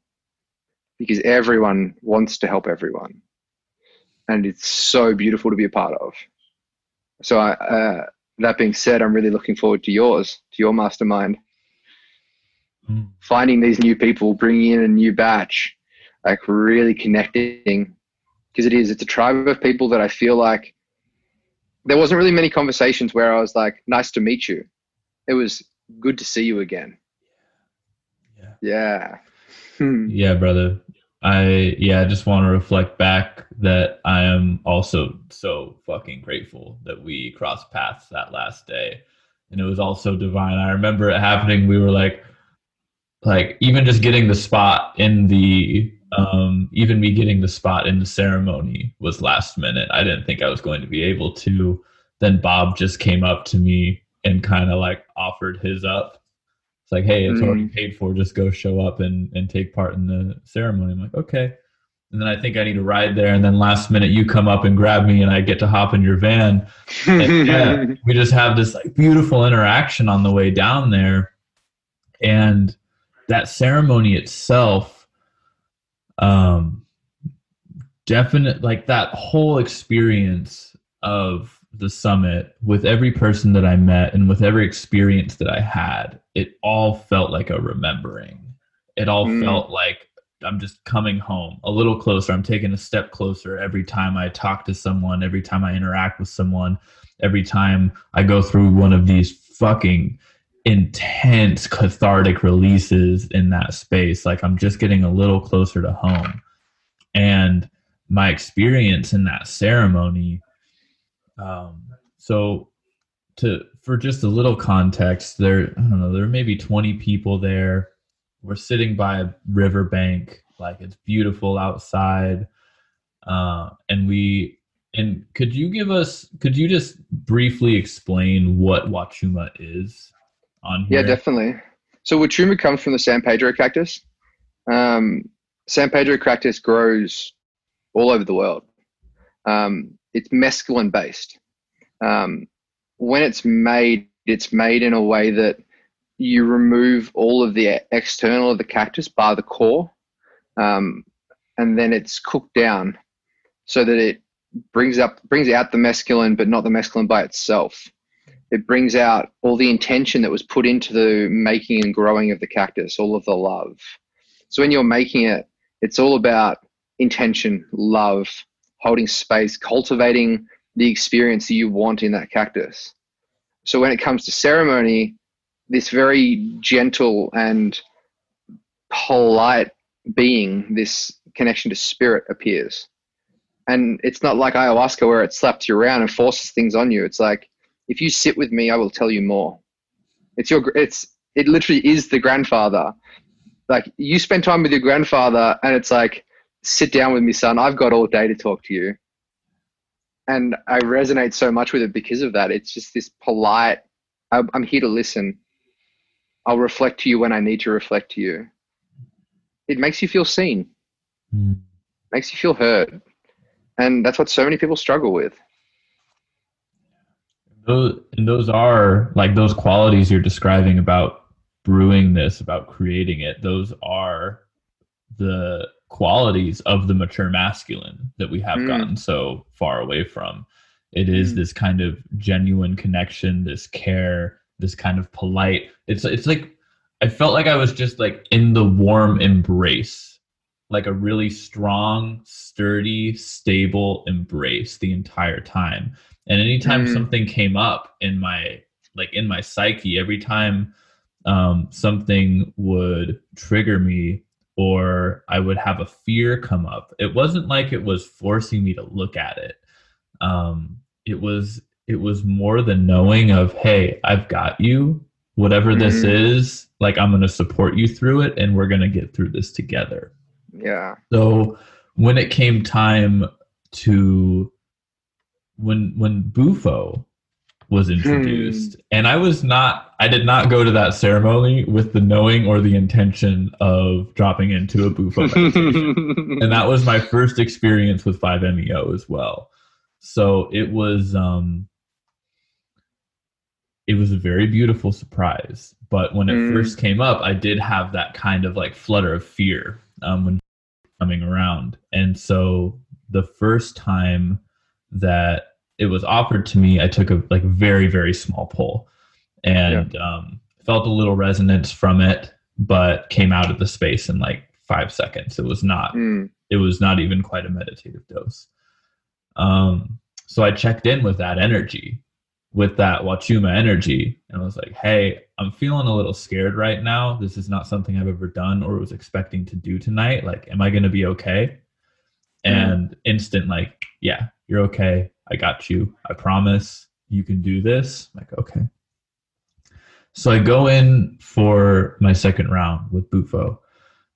because everyone wants to help everyone. And it's so beautiful to be a part of. So I, uh, that being said, I'm really looking forward to yours, to your mastermind. Mm. Finding these new people, bringing in a new batch, like really connecting because it is. It's a tribe of people that I feel like there wasn't really many conversations where I was like, "Nice to meet you." It was good to see you again. Yeah. Yeah. Hmm. Yeah, brother. I yeah, I just want to reflect back that I am also so fucking grateful that we crossed paths that last day. And it was all so divine. I remember it happening. We were like like even just getting the spot in the um even me getting the spot in the ceremony was last minute. I didn't think I was going to be able to. Then Bob just came up to me and kind of like offered his up it's like, hey, it's mm. already paid for. Just go show up and, and take part in the ceremony. I'm like, okay. And then I think I need to ride there. And then last minute you come up and grab me and I get to hop in your van. And yeah, we just have this like beautiful interaction on the way down there. And that ceremony itself, um, definite like that whole experience of the summit with every person that I met and with every experience that I had, it all felt like a remembering. It all mm. felt like I'm just coming home a little closer. I'm taking a step closer every time I talk to someone, every time I interact with someone, every time I go through one of these fucking intense cathartic releases in that space. Like I'm just getting a little closer to home. And my experience in that ceremony um, so to for just a little context, there I don't know, there may be 20 people there. We're sitting by a riverbank, like it's beautiful outside. Uh, and we and could you give us could you just briefly explain what Wachuma is on here? Yeah, definitely. So Wachuma comes from the San Pedro cactus. Um, San Pedro cactus grows all over the world. Um, it's mescaline based. Um, when it's made, it's made in a way that you remove all of the external of the cactus bar the core, um, and then it's cooked down so that it brings up brings out the mescaline, but not the mescaline by itself. It brings out all the intention that was put into the making and growing of the cactus, all of the love. So when you're making it, it's all about intention, love, holding space, cultivating the experience that you want in that cactus. So when it comes to ceremony, this very gentle and polite being, this connection to spirit appears. And it's not like ayahuasca where it slaps you around and forces things on you. It's like, if you sit with me, I will tell you more. It's your, it's, it literally is the grandfather. Like you spend time with your grandfather and it's like, sit down with me, son. I've got all day to talk to you. And I resonate so much with it because of that. It's just this polite, I'm here to listen. I'll reflect to you when I need to reflect to you. It makes you feel seen, mm. makes you feel heard. And that's what so many people struggle with. Those, and those are like those qualities you're describing about brewing this, about creating it. Those are the qualities of the mature masculine that we have mm. gotten so far away from. It is mm. this kind of genuine connection, this care, this kind of polite. It's it's like I felt like I was just like in the warm embrace, like a really strong, sturdy, stable embrace the entire time. And anytime mm. something came up in my like in my psyche, every time um, something would trigger me or I would have a fear come up. It wasn't like it was forcing me to look at it. Um, it was it was more the knowing of, hey, I've got you. Whatever mm-hmm. this is, like I'm going to support you through it, and we're going to get through this together. Yeah. So when it came time to when when Bufo was hmm. introduced. Hmm. And I was not, I did not go to that ceremony with the knowing or the intention of dropping into a bufo and that was my first experience with 5MEO as well. So it was, um, it was a very beautiful surprise. But when it mm. first came up, I did have that kind of like flutter of fear um, when coming around. And so the first time that it was offered to me, I took a like very very small pull, and yeah. um, felt a little resonance from it, but came out of the space in like five seconds. It was not mm. it was not even quite a meditative dose. Um, so I checked in with that energy, with that Wachuma energy, and I was like, hey, I'm feeling a little scared right now. This is not something I've ever done or was expecting to do tonight. Like, am I going to be okay? And instant, like, yeah, you're okay. I got you. I promise you can do this. I'm like, okay. So I go in for my second round with Bufo.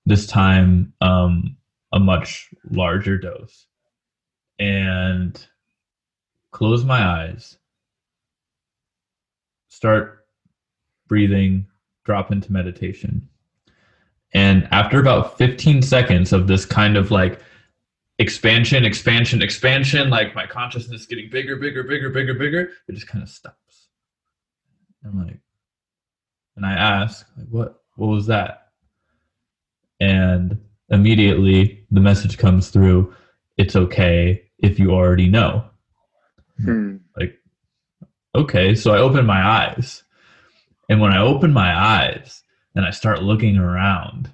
This time, um, a much larger dose. And close my eyes, start breathing, drop into meditation. And after about 15 seconds of this kind of like expansion, expansion, expansion, like my consciousness getting bigger, bigger, bigger, bigger, bigger, it just kind of stops. I'm like, and I ask, like, what, what was that? And immediately the message comes through, it's okay if you already know. Hmm. Like, okay. So I open my eyes. And when I open my eyes and I start looking around,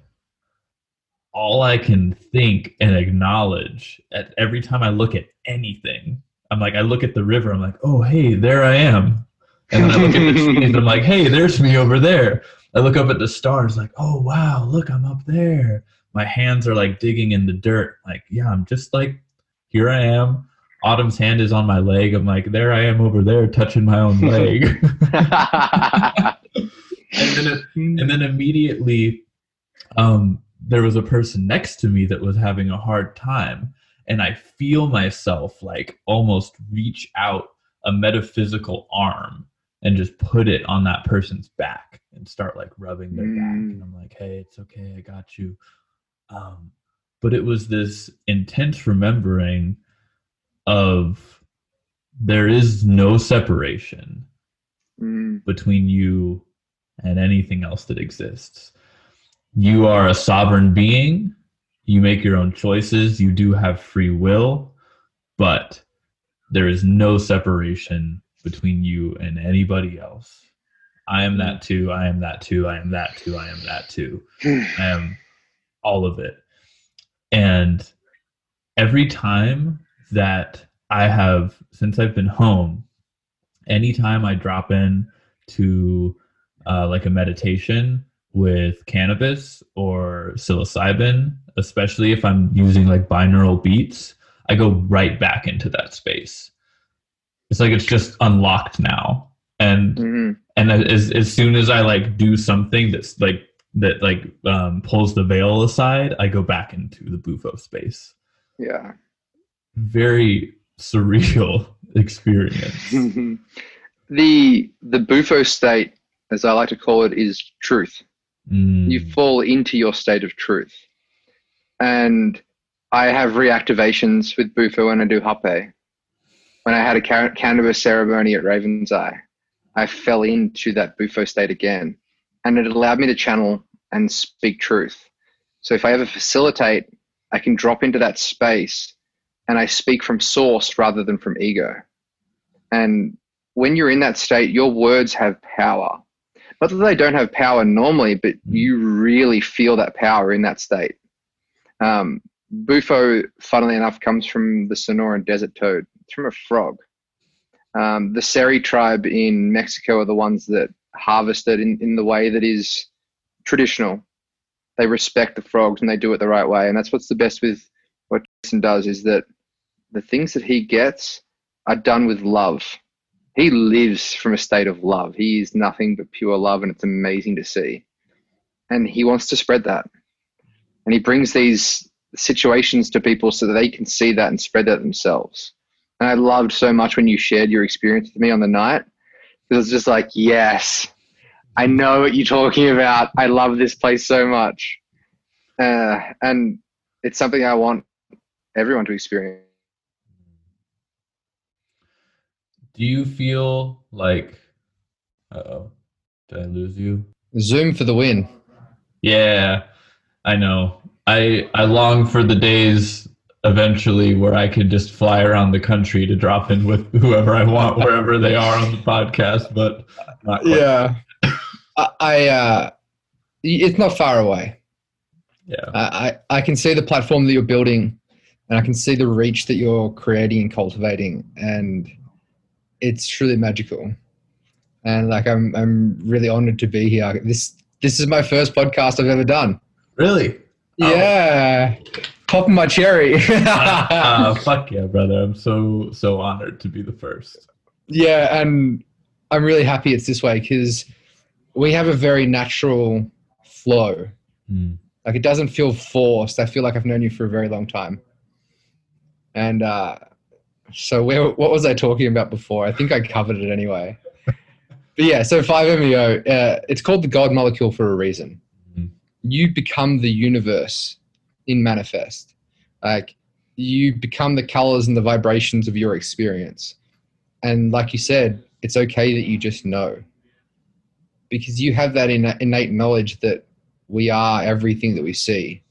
all I can think and acknowledge at every time I look at anything, I'm like, I look at the river, I'm like, oh, hey, there I am. And then I look at the trees, I'm like, hey, there's me over there. I look up at the stars, like, oh, wow, look, I'm up there. My hands are like digging in the dirt. Like, yeah, I'm just like, here I am. Autumn's hand is on my leg. I'm like, there I am over there touching my own leg. and then and then immediately um, there was a person next to me that was having a hard time and i feel myself like almost reach out a metaphysical arm and just put it on that person's back and start like rubbing their back Mm. and i'm like hey it's okay i got you um, but it was this intense remembering of there is no separation Hmm. between you and anything else that exists. You are a sovereign being. You make your own choices. You do have free will, but there is no separation between you and anybody else. I am that too. I am that too. I am that too. I am that too. I am all of it. And every time that I have, since I've been home, anytime I drop in to uh, like a meditation with cannabis or psilocybin, especially if I'm using like binaural beats, I go right back into that space. It's like it's just unlocked now. And Hmm. and as as soon as I like do something that's like that like um, pulls the veil aside, I go back into the bufo space. Yeah. Very surreal experience. the the bufo state, as I like to call it, is truth. Mm. You fall into your state of truth. And I have reactivations with bufo when I do hape. When I had a ca- cannabis ceremony at Raven's Eye, I fell into that bufo state again, and it allowed me to channel and speak truth. So if I ever facilitate, I can drop into that space and I speak from source rather than from ego. And when you're in that state, your words have power. Not that they don't have power normally, but you really feel that power in that state. Um, Bufo, funnily enough, comes from the Sonoran desert toad. It's from a frog. Um, the Seri tribe in Mexico are the ones that harvest it in, in the way that is traditional. They respect the frogs and they do it the right way. And that's what's the best with what Jason does is that the things that he gets are done with love. He lives from a state of love. He is nothing but pure love, and it's amazing to see. And he wants to spread that. And he brings these situations to people so that they can see that and spread that themselves. And I loved so much when you shared your experience with me on the night. It was just like, yes, I know what you're talking about. I love this place so much. Uh, and it's something I want everyone to experience. Do you feel like? Uh oh, did I lose you? Zoom for the win. Yeah, I know. I I long for the days eventually where I could just fly around the country to drop in with whoever I want wherever they are on the podcast, but not quite. Yeah. I, I uh, it's not far away. Yeah. I, I I can see the platform that you're building, and I can see the reach that you're creating and cultivating, and it's truly magical. And like I'm I'm really honored to be here. This this is my first podcast I've ever done. Really? Oh. Yeah, popping my cherry. uh, fuck yeah, brother! I'm so so honored to be the first. Yeah, and I'm really happy it's this way because we have a very natural flow. Mm. Like it doesn't feel forced. I feel like I've known you for a very long time. And uh, so, where what was I talking about before? I think I covered it anyway. but yeah, so 5MEO, uh, it's called the God molecule for a reason. Mhm. You become the universe in manifest. Like you become the colors and the vibrations of your experience. And like you said, it's okay that you just know because you have that inna- innate knowledge that we are everything that we see.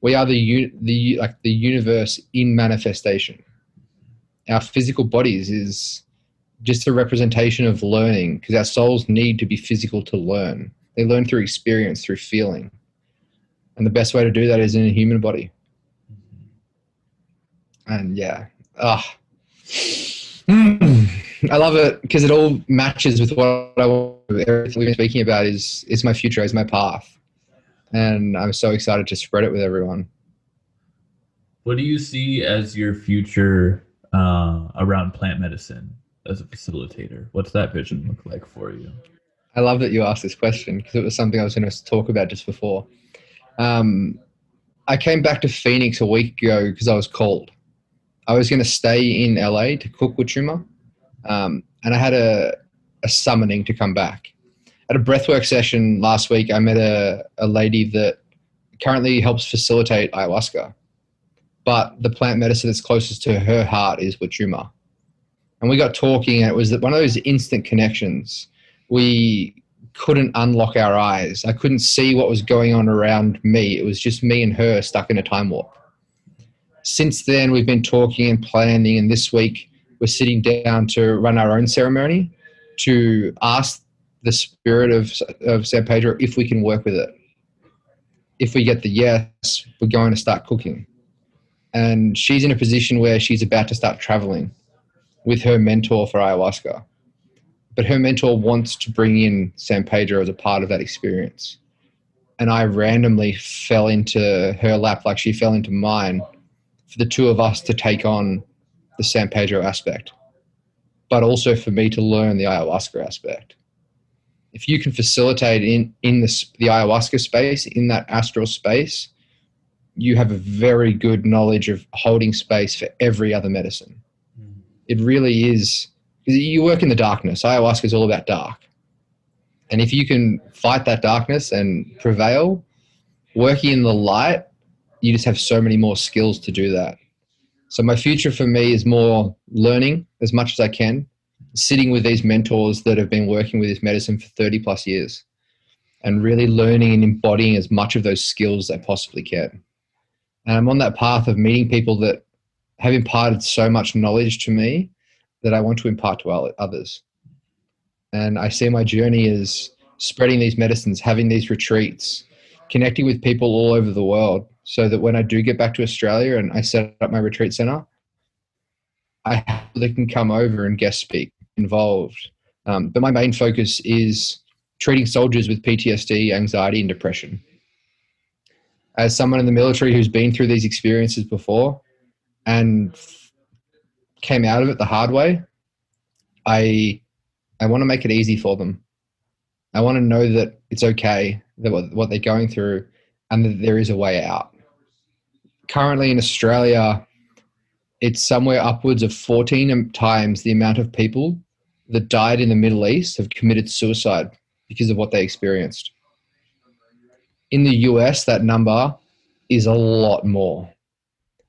We are the u- the like the universe in manifestation. Our physical bodies is just a representation of learning because our souls need to be physical to learn. They learn through experience, through feeling. And the best way to do that is in a human body. And yeah, ah, I love it because it all matches with what I. Everything we've been speaking about is is my future, is my path, and I'm so excited to spread it with everyone. What do you see as your future uh, around plant medicine as a facilitator? What's that vision look like for you? I love that you asked this question because it was something I was going to talk about just before. Um, I came back to Phoenix a week ago because I was called. I was going to stay in LA to cook with Truma, um, and I had a, a summoning to come back. At a breathwork session last week, I met a, a lady that currently helps facilitate ayahuasca, but the plant medicine that's closest to her heart is Wachuma. And we got talking, and it was that one of those instant connections. We couldn't unlock our eyes. I couldn't see what was going on around me. It was just me and her stuck in a time warp. Since then, we've been talking and planning, and this week we're sitting down to run our own ceremony to ask the spirit of, of San Pedro if we can work with it. If we get the yes, we're going to start cooking. And she's in a position where she's about to start traveling with her mentor for ayahuasca. But her mentor wants to bring in San Pedro as a part of that experience. And I randomly fell into her lap like she fell into mine for the two of us to take on the San Pedro aspect, but also for me to learn the ayahuasca aspect. If you can facilitate in, in the, the ayahuasca space, in that astral space, you have a very good knowledge of holding space for every other medicine. Mm. It really is. You work in the darkness. Ayahuasca is all about dark. And if you can fight that darkness and prevail, working in the light, you just have so many more skills to do that. So my future for me is more learning as much as I can, sitting with these mentors that have been working with this medicine for 30 plus years and really learning and embodying as much of those skills as I possibly can. And I'm on that path of meeting people that have imparted so much knowledge to me that I want to impart to others. And I see my journey as spreading these medicines, having these retreats, connecting with people all over the world so that when I do get back to Australia and I set up my retreat center, I they can come over and guest speak, involved. Um, but my main focus is treating soldiers with PTSD, anxiety, and depression. As someone in the military who's been through these experiences before and came out of it the hard way, I I want to make it easy for them. I want to know that it's okay that what, what they're going through and that there is a way out. Currently in Australia, it's somewhere upwards of 14 times the amount of people that died in the Middle East have committed suicide because of what they experienced. In the US, that number is a lot more,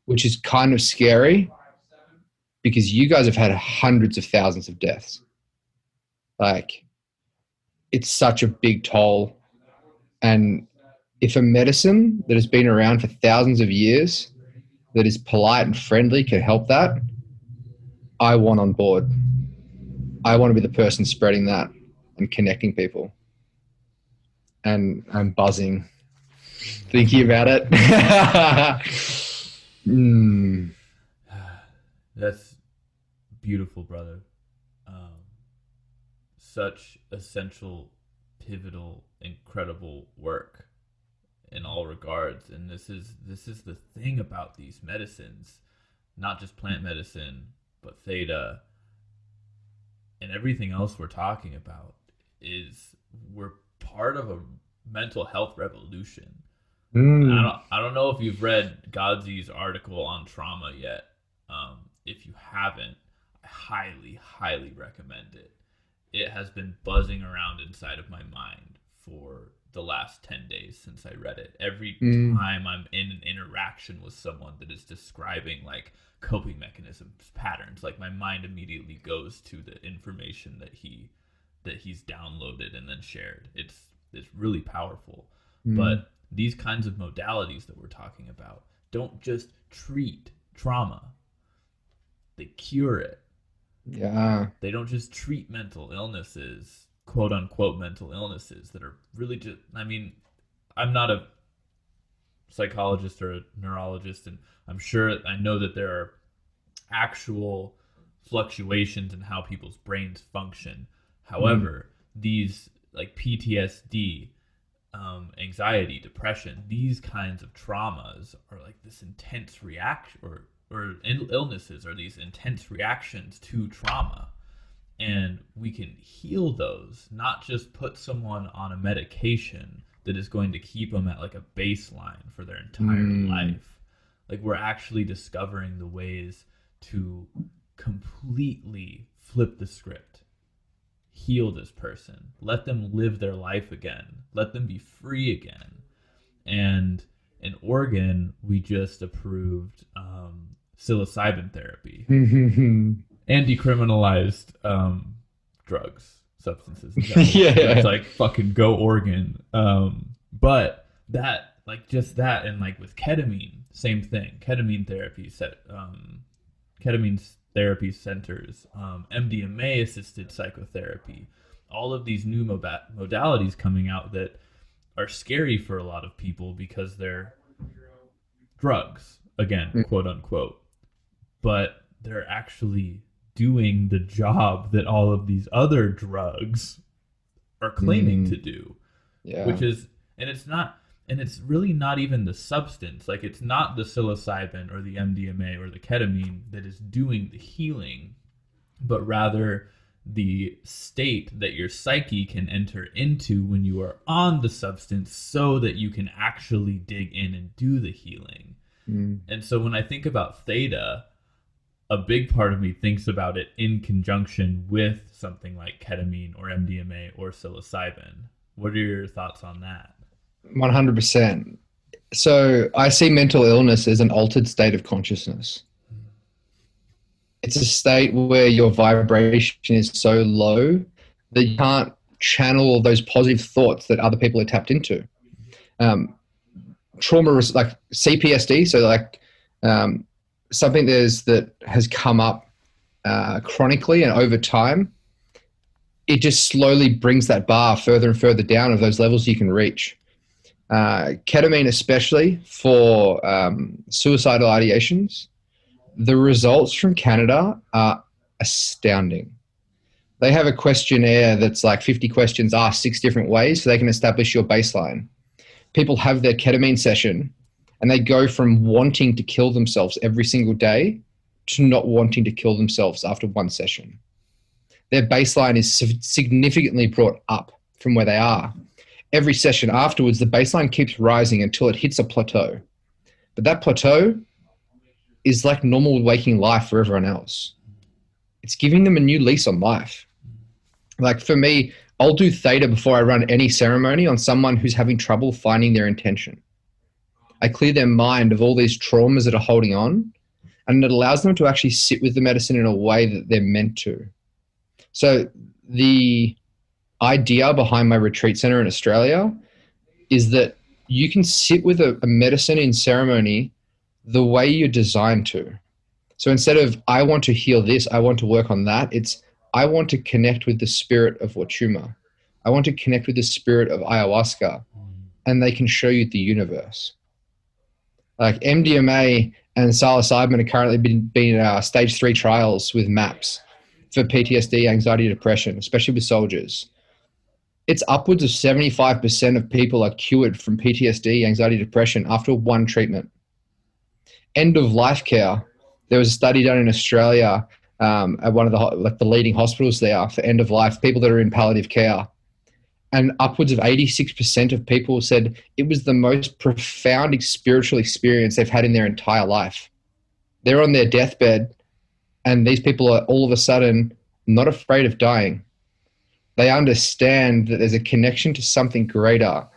which is kind of scary because you guys have had hundreds of thousands of deaths. Like, it's such a big toll. And if a medicine that has been around for thousands of years, that is polite and friendly, can help that, I want on board. I want to be the person spreading that and connecting people. And I'm buzzing thinking about it. mm. That's beautiful, brother. Um, such essential, pivotal, incredible work in all regards. And this is this is the thing about these medicines, not just plant medicine, but theta and everything else we're talking about is we're part of a mental health revolution. Mm. I don't I don't know if you've read Godsey's article on trauma yet. Um, if you haven't, I highly, highly recommend it. It has been buzzing around inside of my mind for the last 10 days since I read it. Every Mm. time I'm in an interaction with someone that is describing like coping mechanisms, patterns, like my mind immediately goes to the information that he that he's downloaded and then shared. It's it's really powerful. Mm. But these kinds of modalities that we're talking about don't just treat trauma. They cure it. yeah. They don't just treat mental illnesses, quote unquote mental illnesses that are really just I mean, I'm not a psychologist or a neurologist and I'm sure I know that there are actual fluctuations in how people's brains function. However, these like PTSD, um, anxiety, depression, these kinds of traumas are like this intense reaction, or or Ill- illnesses are these intense reactions to trauma, and we can heal those. Not just put someone on a medication that is going to keep them at like a baseline for their entire Mm. life. Like we're actually discovering the ways to completely flip the script heal this person. Let them live their life again. Let them be free again. And in oregon we just approved um, psilocybin therapy. And decriminalized um, drugs substances. Yeah. it's like fucking go oregon. Um, but that like just that and like with ketamine same thing. Ketamine therapy set um, ketamine therapy centers, um, MDMA assisted psychotherapy, all of these new moda- modalities coming out that are scary for a lot of people because they're drugs, again, Mm. quote unquote. But they're actually doing the job that all of these other drugs are claiming Mm. to do yeah. which is and it's not and it's really not even the substance like it's not the psilocybin or the MDMA or the ketamine that is doing the healing but rather the state that your psyche can enter into when you are on the substance so that you can actually dig in and do the healing Mm. and so when I think about theta, a big part of me thinks about it in conjunction with something like ketamine or MDMA or psilocybin. What are your thoughts on that? 100%. So I see mental illness as an altered state of consciousness. It's a state where your vibration is so low that you can't channel those positive thoughts that other people are tapped into. Um, trauma, like CPTSD, so like um, something that has come up uh, chronically and over time, it just slowly brings that bar further and further down of those levels you can reach uh, ketamine, especially for um, suicidal ideations, the results from Canada are astounding. They have a questionnaire that's like 50 questions asked six different ways so they can establish your baseline. People have their ketamine session and they go from wanting to kill themselves every single day to not wanting to kill themselves after one session. Their baseline is significantly brought up from where they are every session afterwards, the baseline keeps rising until it hits a plateau. But that plateau is like normal waking life for everyone else. It's giving them a new lease on life. Like for me, I'll do theta before I run any ceremony on someone who's having trouble finding their intention. I clear their mind of all these traumas that are holding on, and it allows them to actually sit with the medicine in a way that they're meant to. So the idea behind my retreat center in Australia is that you can sit with a, a, medicine in ceremony the way you're designed to. So instead of, I want to heal this, I want to work on that, it's, I want to connect with the spirit of Wachuma. I want to connect with the spirit of ayahuasca. and they can show you the universe. Like MDMA and psilocybin are currently being, being uh, stage three trials with MAPS for PTSD, anxiety, depression, especially with soldiers. It's upwards of 75% of people are cured from PTSD, anxiety, depression after one treatment. End of life care. There was a study done in Australia um, at one of the like the leading hospitals there for end of life people that are in palliative care and upwards of 86% of people said it was the most profound spiritual experience they've had in their entire life. They're on their deathbed, and these people are all of a sudden not afraid of dying. They understand that there's a connection to something greater,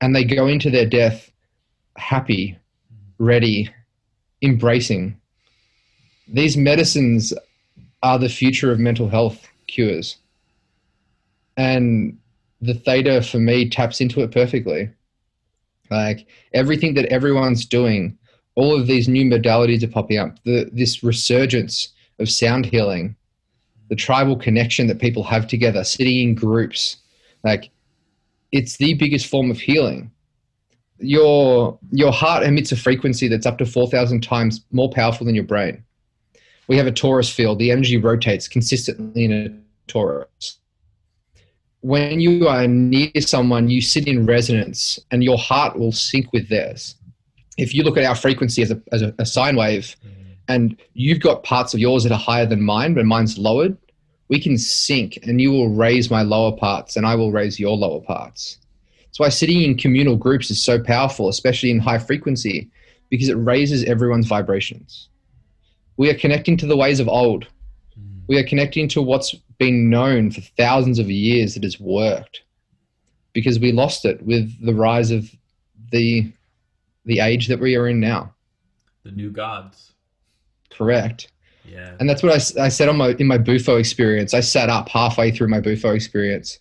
and they go into their death happy, ready, embracing. These medicines are the future of mental health cures. And the theta for me taps into it perfectly. Like everything that everyone's doing, all of these new modalities are popping up. The, this resurgence of sound healing, the tribal connection that people have together, sitting in groups, like it's the biggest form of healing. Your your heart emits a frequency that's up to four thousand times more powerful than your brain. We have a torus field. The energy rotates consistently in a torus when you are near someone, you sit in resonance and your heart will sync with theirs. If you look at our frequency as a, as a, a sine wave mm. And you've got parts of yours that are higher than mine, but mine's lowered, we can sync and you will raise my lower parts and I will raise your lower parts. That's why sitting in communal groups is so powerful, especially in high frequency, because it raises everyone's vibrations. We are connecting to the ways of old. Mm. We are connecting to what's been known for thousands of years that has worked because we lost it with the rise of the the age that we are in now the new gods correct yeah and that's what I, I said on my in my bufo experience i sat up halfway through my bufo experience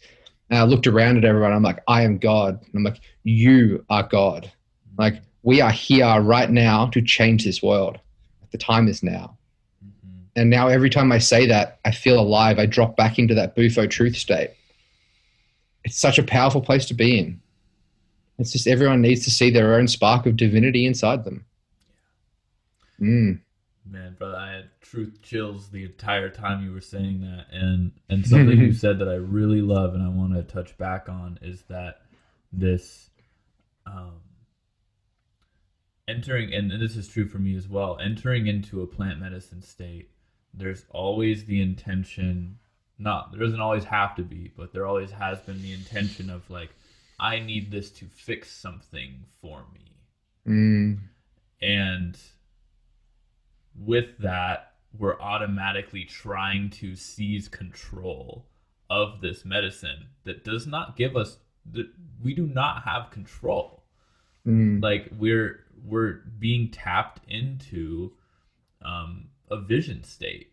and i looked around at everyone i'm like i am god and i'm like you are god like we are here right now to change this world the time is now and now every time I say that, I feel alive. I drop back into that bufo truth state. It's such a powerful place to be in. It's just everyone needs to see their own spark of divinity inside them. Mm. Man, brother, I had truth chills the entire time you were saying that. And and something you said that I really love and I want to touch back on is that this um, entering and this is true for me as well, entering into a plant medicine state there's always the intention not there doesn't always have to be but there always has been the intention of like i need this to fix something for me mm. and with that we're automatically trying to seize control of this medicine that does not give us that we do not have control. Mm. like we're we're being tapped into um, a vision state.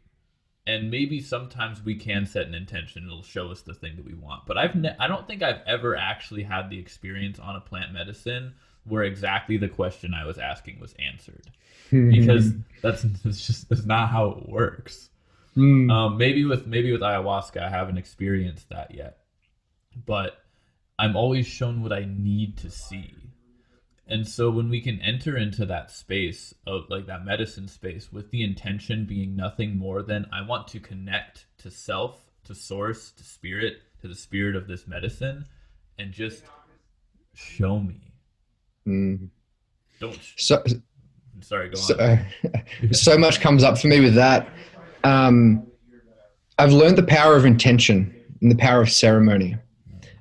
And maybe sometimes we can set an intention it'll show us the thing that we want. But i've ne- i don't think i've ever actually had the experience on a plant medicine where exactly the question i was asking was answered. Because that's, that's just that's not how it works. Mm. um, maybe with maybe with ayahuasca i haven't experienced that yet. But i'm always shown what i need to see. And so when we can enter into that space of like that medicine space with the intention being nothing more than I want to connect to self, to source, to spirit, to the spirit of this medicine and just show me. Mm. Don't so, sorry, go so, on. so much comes up for me with that. Um, I've learned the power of intention and the power of ceremony.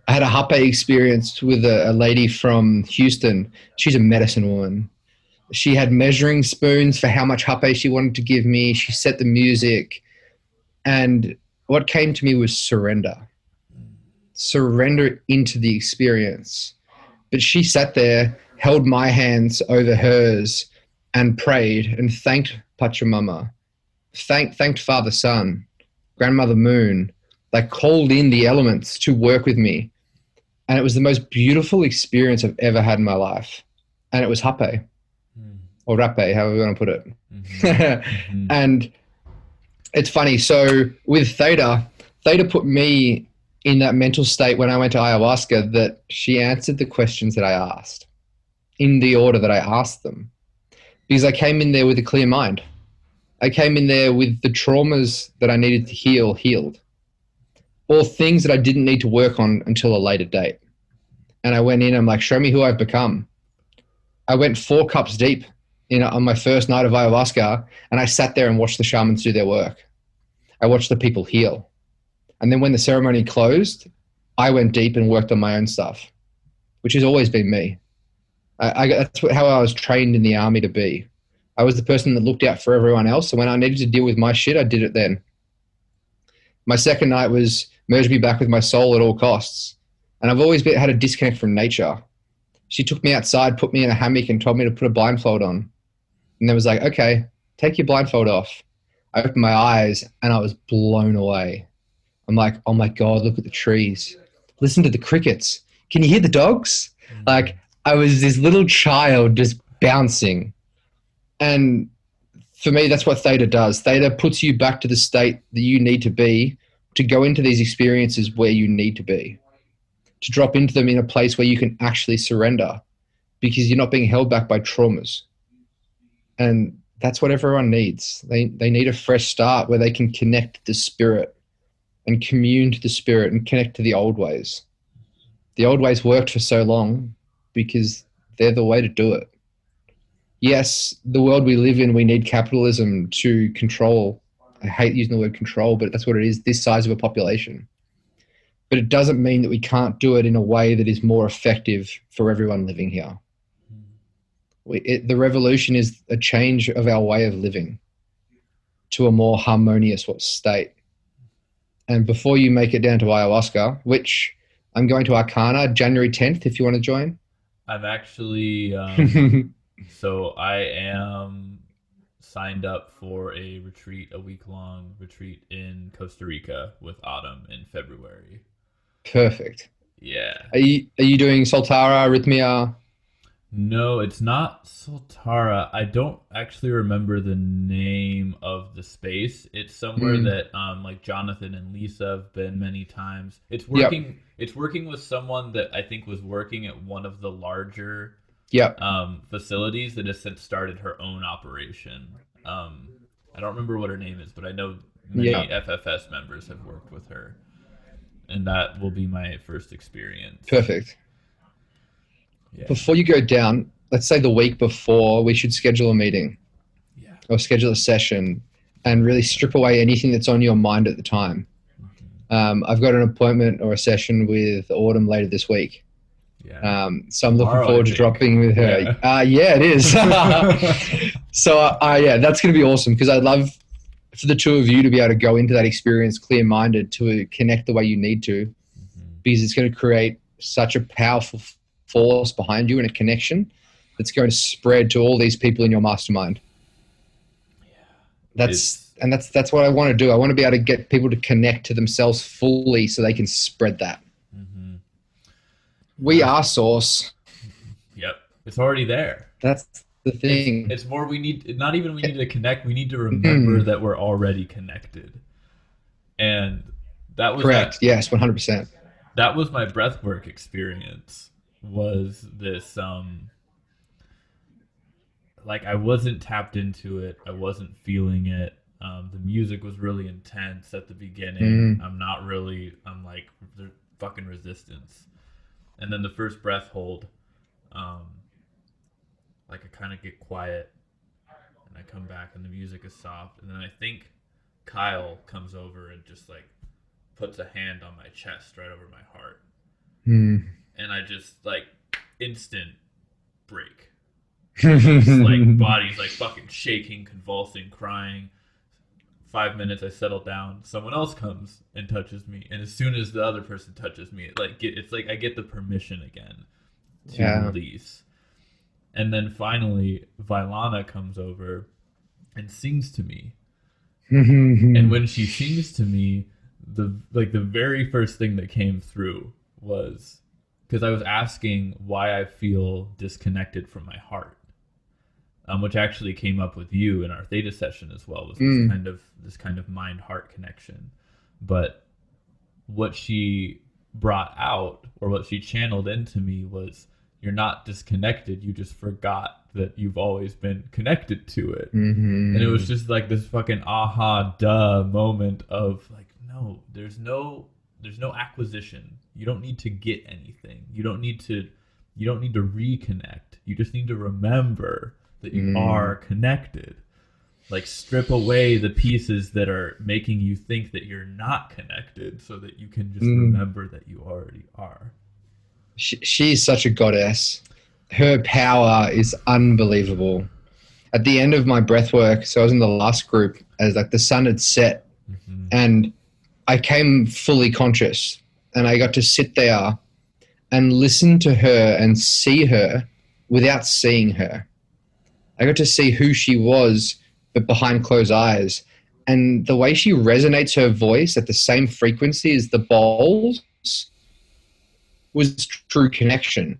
I had a hape experience with a, a lady from Houston. She's a medicine woman. She had measuring spoons for how much hape she wanted to give me. She set the music. And what came to me was surrender. Surrender into the experience. But she sat there, held my hands over hers, and prayed and thanked Pachamama, thanked, thanked Father Sun, Grandmother Moon, like called in the elements to work with me and it was the most beautiful experience I've ever had in my life. And it was hape mm. or rape, however you want to put it. Mm-hmm. mm-hmm. And it's funny. So with Theta, Theta put me in that mental state when I went to ayahuasca that she answered the questions that I asked in the order that I asked them because I came in there with a clear mind. I came in there with the traumas that I needed to heal healed, or things that I didn't need to work on until a later date. And I went in. And I'm like, show me who I've become. I went four cups deep in on my first night of ayahuasca, and I sat there and watched the shamans do their work. I watched the people heal, and then when the ceremony closed, I went deep and worked on my own stuff, which has always been me. I, I, that's how I was trained in the army to be. I was the person that looked out for everyone else. So when I needed to deal with my shit, I did it then. My second night was merge me back with my soul at all costs. And I've always been, had a disconnect from nature. She took me outside, put me in a hammock, and told me to put a blindfold on. And then was like, okay, take your blindfold off. I opened my eyes and I was blown away. I'm like, oh my God, look at the trees. Listen to the crickets. Can you hear the dogs? Mm. Like, I was this little child just bouncing. And for me, that's what theta does. Theta puts you back to the state that you need to be to go into these experiences where you need to be, to drop into them in a place where you can actually surrender because you're not being held back by traumas. And that's what everyone needs. They, they need a fresh start where they can connect the spirit and commune to the spirit and connect to the old ways. The old ways worked for so long because they're the way to do it. Yes, the world we live in, we need capitalism to control. I hate using the word control, but that's what it is this size of a population. But it doesn't mean that we can't do it in a way that is more effective for everyone living here. We, it, the revolution is a change of our way of living to a more harmonious state. And before you make it down to ayahuasca, which I'm going to Arkana January 10th if you want to join. I'm actually um, so I am signed up for a retreat, a week long retreat in Costa Rica with Autumn in February. Perfect. Yeah. Are you are you doing Soltara, or Rythmia? No, it's not Soltara. I don't actually remember the name of the space. It's somewhere mm. that um like Jonathan and Lisa have been many times. It's working yep. it's working with someone that I think was working at one of the larger yep. um facilities that has since started her own operation. Um I don't remember what her name is, but I know many yep. FFS members have worked with her. And that will be my first experience. Perfect. Yeah. Before you go down, let's say the week before, we should schedule a meeting yeah. or schedule a session and really strip away anything that's on your mind at the time. Mm-hmm. Um, I've got an appointment or a session with Autumn later this week. Yeah. Um, so I'm looking Tomorrow, forward to dropping with her. Yeah, uh, yeah it is. so uh, yeah, that's going to be awesome because I'd love for the two of you to be able to go into that experience clear minded to connect the way you need to mm-hmm. because it's going to create such a powerful force behind you and a connection that's going to spread to all these people in your mastermind. Yeah. That's it's, and that's that's what I want to do. I want to be able to get people to connect to themselves fully so they can spread that. Mm-hmm. We are source. Yep, it's already there. That's the thing. It's, it's more we need. Not even we need to connect. We need to remember mm-hmm. that we're already connected. And that was correct. That, yes, one hundred percent. That was my breathwork experience was this um like I wasn't tapped into it. I wasn't feeling it. Um, the music was really intense at the beginning. Mm. I'm not really. I'm like there's fucking resistance, and then the first breath hold, um, like I kind of get quiet, and I come back, and the music is soft, and then I think Kyle comes over and just like puts a hand on my chest right over my heart. Mm and I just like instant break. just, like body's like fucking shaking, convulsing, crying. Five minutes, I settle down. Someone else comes and touches me, and as soon as the other person touches me, it like get, it's like I get the permission again to yeah. release. And then finally, Vylana comes over and sings to me. and when she sings to me, the like the very first thing that came through was because I was asking why I feel disconnected from my heart, um, which actually came up with you in our theta session as well. Was this mm. kind of this kind of mind heart connection, but what she brought out or what she channeled into me was you're not disconnected you just forgot that you've always been connected to it Mm-hmm. and it was just like this fucking aha duh moment of like no there's no there's no acquisition you don't need to get anything you don't need to you don't need to reconnect you just need to remember that you Mm. are connected like strip away the pieces that are making you think that you're not connected so that you can just Mm. remember that you already are she, she's such a goddess. Her power is unbelievable. At the end of my breath work, so I was in the last group as like the sun had set Mhm. and I came fully conscious and I got to sit there and listen to her and see her without seeing her. I got to see who she was, but behind closed eyes. And the way she resonates her voice at the same frequency as the bowls was true connection.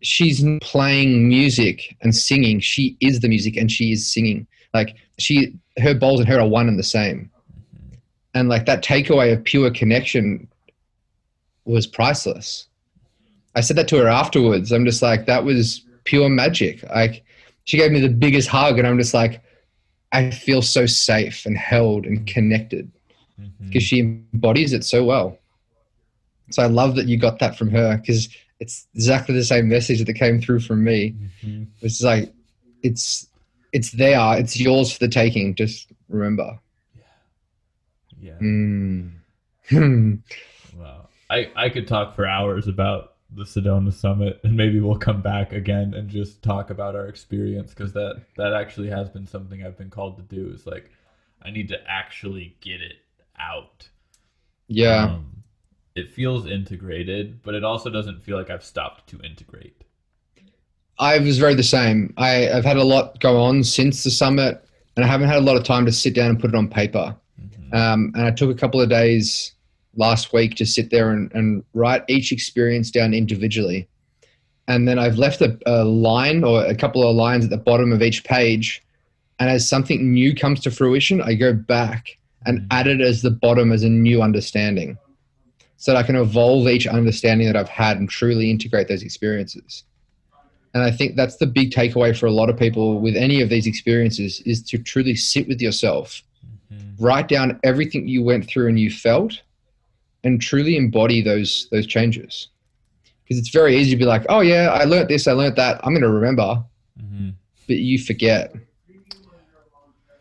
She's playing music and singing. She is the music and she is singing. Like she, her bowls and her are one and the same. And like that takeaway of pure connection was priceless. I said that to her afterwards. I'm just like, that was pure magic. Like she gave me the biggest hug and I'm just like, I feel so safe and held and connected because she embodies it so well. So I love that you got that from her because it's exactly the same message that came through from me. Mhm. It's like it's it's there, it's yours for the taking. Just remember. Yeah Mm. Wow. I, I could talk for hours about the Sedona Summit, and maybe we'll come back again and just talk about our experience because that that actually has been something I've been called to do. Is like I need to actually get it out. yeah. Um, it feels integrated, but it also doesn't feel like I've stopped to integrate. I was very the same. I, I've had a lot go on since the summit, and I haven't had a lot of time to sit down and put it on paper. Um, and I took a couple of days last week to sit there and, and write each experience down individually. And then I've left a, a line or a couple of lines at the bottom of each page. And as something new comes to fruition, I go back and Mhm. add it as the bottom as a new understanding so that I can evolve each understanding that I've had and truly integrate those experiences. And I think that's the big takeaway for a lot of people with any of these experiences is to truly sit with yourself Mhm. write down everything you went through and you felt and truly embody those those changes because it's very easy to be like oh yeah i learned this i learned that i'm going to remember Mhm. but you forget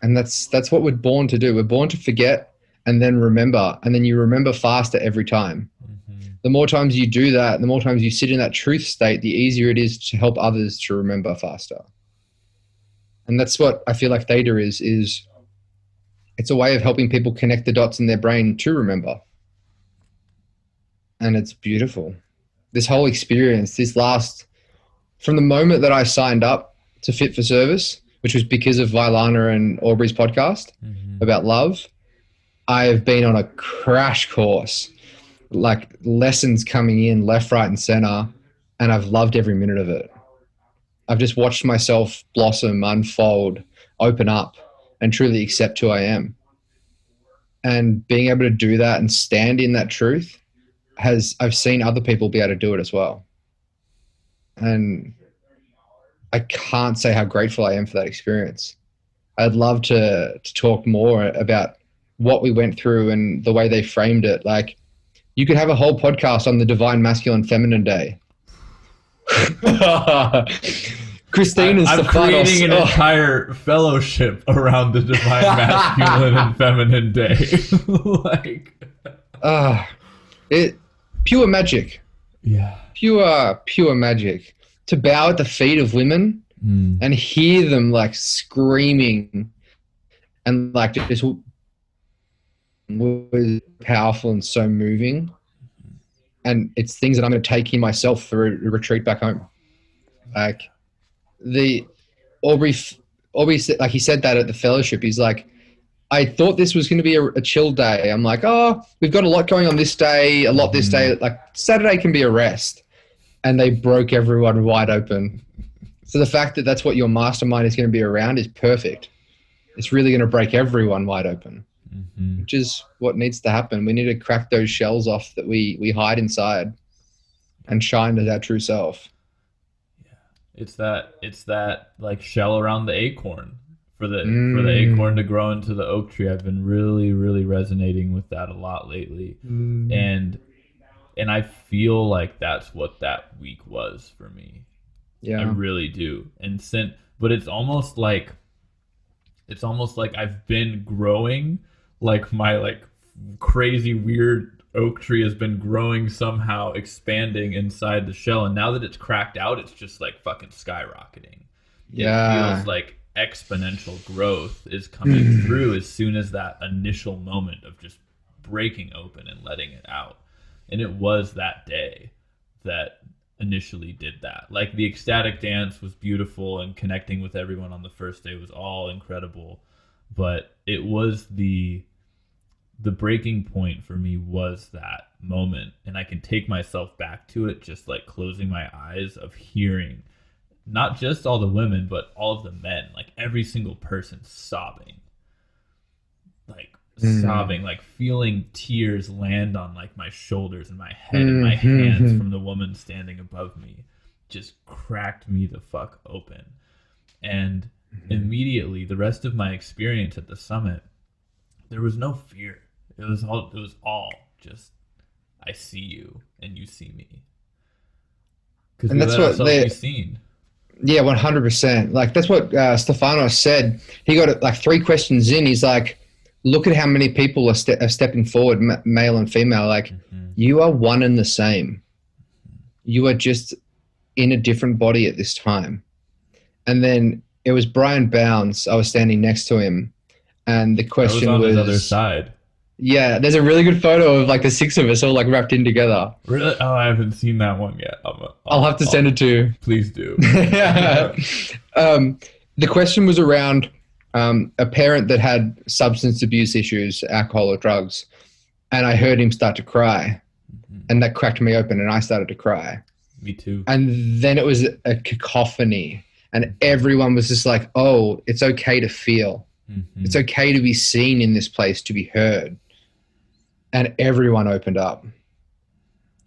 and that's that's what we're born to do we're born to forget and then remember and then you remember faster every time Mhm. the more times you do that the more times you sit in that truth state the easier it is to help others to remember faster and that's what i feel like theta is is it's a way of helping people connect the dots in their brain to remember and it's beautiful this whole experience this last from the moment that i signed up to fit for service which was because of Vylana and aubrey's podcast Mhm. about love. I have been on a crash course, like lessons coming in left, right, and center, and I've loved every minute of it. I've just watched myself blossom, unfold, open up, and truly accept who I am. And being able to do that and stand in that truth has, I've seen other people be able to do it as well. And I can't say how grateful I am for that experience. I'd love to to talk more about what we went through and the way they framed it. Like, you could have a whole podcast on the divine masculine feminine day. Christine and I'm creating an oh, entire fellowship around the divine masculine and feminine day. like, ah, it pure magic, yeah. pure pure magic. To bow at the feet of women Mm. and hear them like screaming and like just was powerful and so moving. And it's things that I'm going to take in myself for a retreat back home. Like the Aubrey, Aubrey said, like he said that at the fellowship. He's like, I thought this was going to be a, a chill day. I'm like, oh, we've got a lot going on this day, a lot this day. Like Saturday can be a rest, and they broke everyone wide open. So the fact that that's what your mastermind is going to be around is perfect. It's really going to break everyone wide open. Mhm. which is what needs to happen. We need to crack those shells off that we we hide inside, and shine as our true self. It's that it's that like shell around the acorn for the for the Mm. acorn to grow into the oak tree. I've been really really resonating with that a lot lately, and and I feel like that's what that week was for me. Yeah, I really do. And since, but it's almost like, it's almost like I've been growing, like my like crazy weird oak tree has been growing somehow, expanding inside the shell, and now that it's cracked out, it's just like fucking skyrocketing. It Yeah. feels like exponential growth is coming mm. through as soon as that initial moment of just breaking open and letting it out. And it was that day that initially did that. Like the ecstatic dance was beautiful and connecting with everyone on the first day was all incredible, but it was the the breaking point for me was that moment and I can take myself back to it just like closing my eyes of hearing not just all the women but all of the men like every single person sobbing like Mm. sobbing like feeling tears land on like my shoulders and my head and my Mhm. hands from the woman standing above me just cracked me the fuck open and immediately the rest of my experience at the summit there was no fear it was all it was all just i see you and you see me because And we that's what they- be seen Yeah, one hundred percent. Like that's what uh, Stefanos said. He got it like three questions in. He's like, "Look at how many people are, ste- are stepping forward, ma- male and female. Like, Mhm. you are one and the same. You are just in a different body at this time." And then it was Brian Bounds. I was standing next to him, and the I was question on was, his other side "Yeah, there's a really good photo of like the six of us all like wrapped in together. really oh i haven't seen that one yet I'll, I'll have to send it to you." please do um, the question was around um, a parent that had substance abuse issues, alcohol or drugs, and I heard him start to cry, Mhm. and that cracked me open, and I started to cry, me too and then it was a cacophony, and everyone was just like, "Oh, it's okay to feel. Mhm. It's okay to be seen in this place, to be heard," and everyone opened up,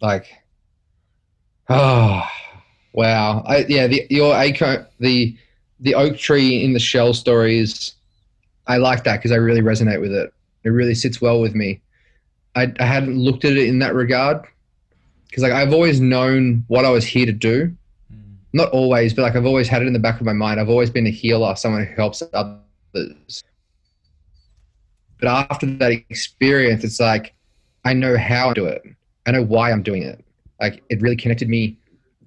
like, oh, wow, I, yeah, the, your acorn, the the oak tree in the shell stories, I like that because I really resonate with it. It really sits well with me. I, I hadn't looked at it in that regard because like I've always known what I was here to do. Mhm. Not always, but like I've always had it in the back of my mind. I've always been a healer, someone who helps others. But after that experience, it's like I know how to do it. I know why I'm doing it. Like it really connected me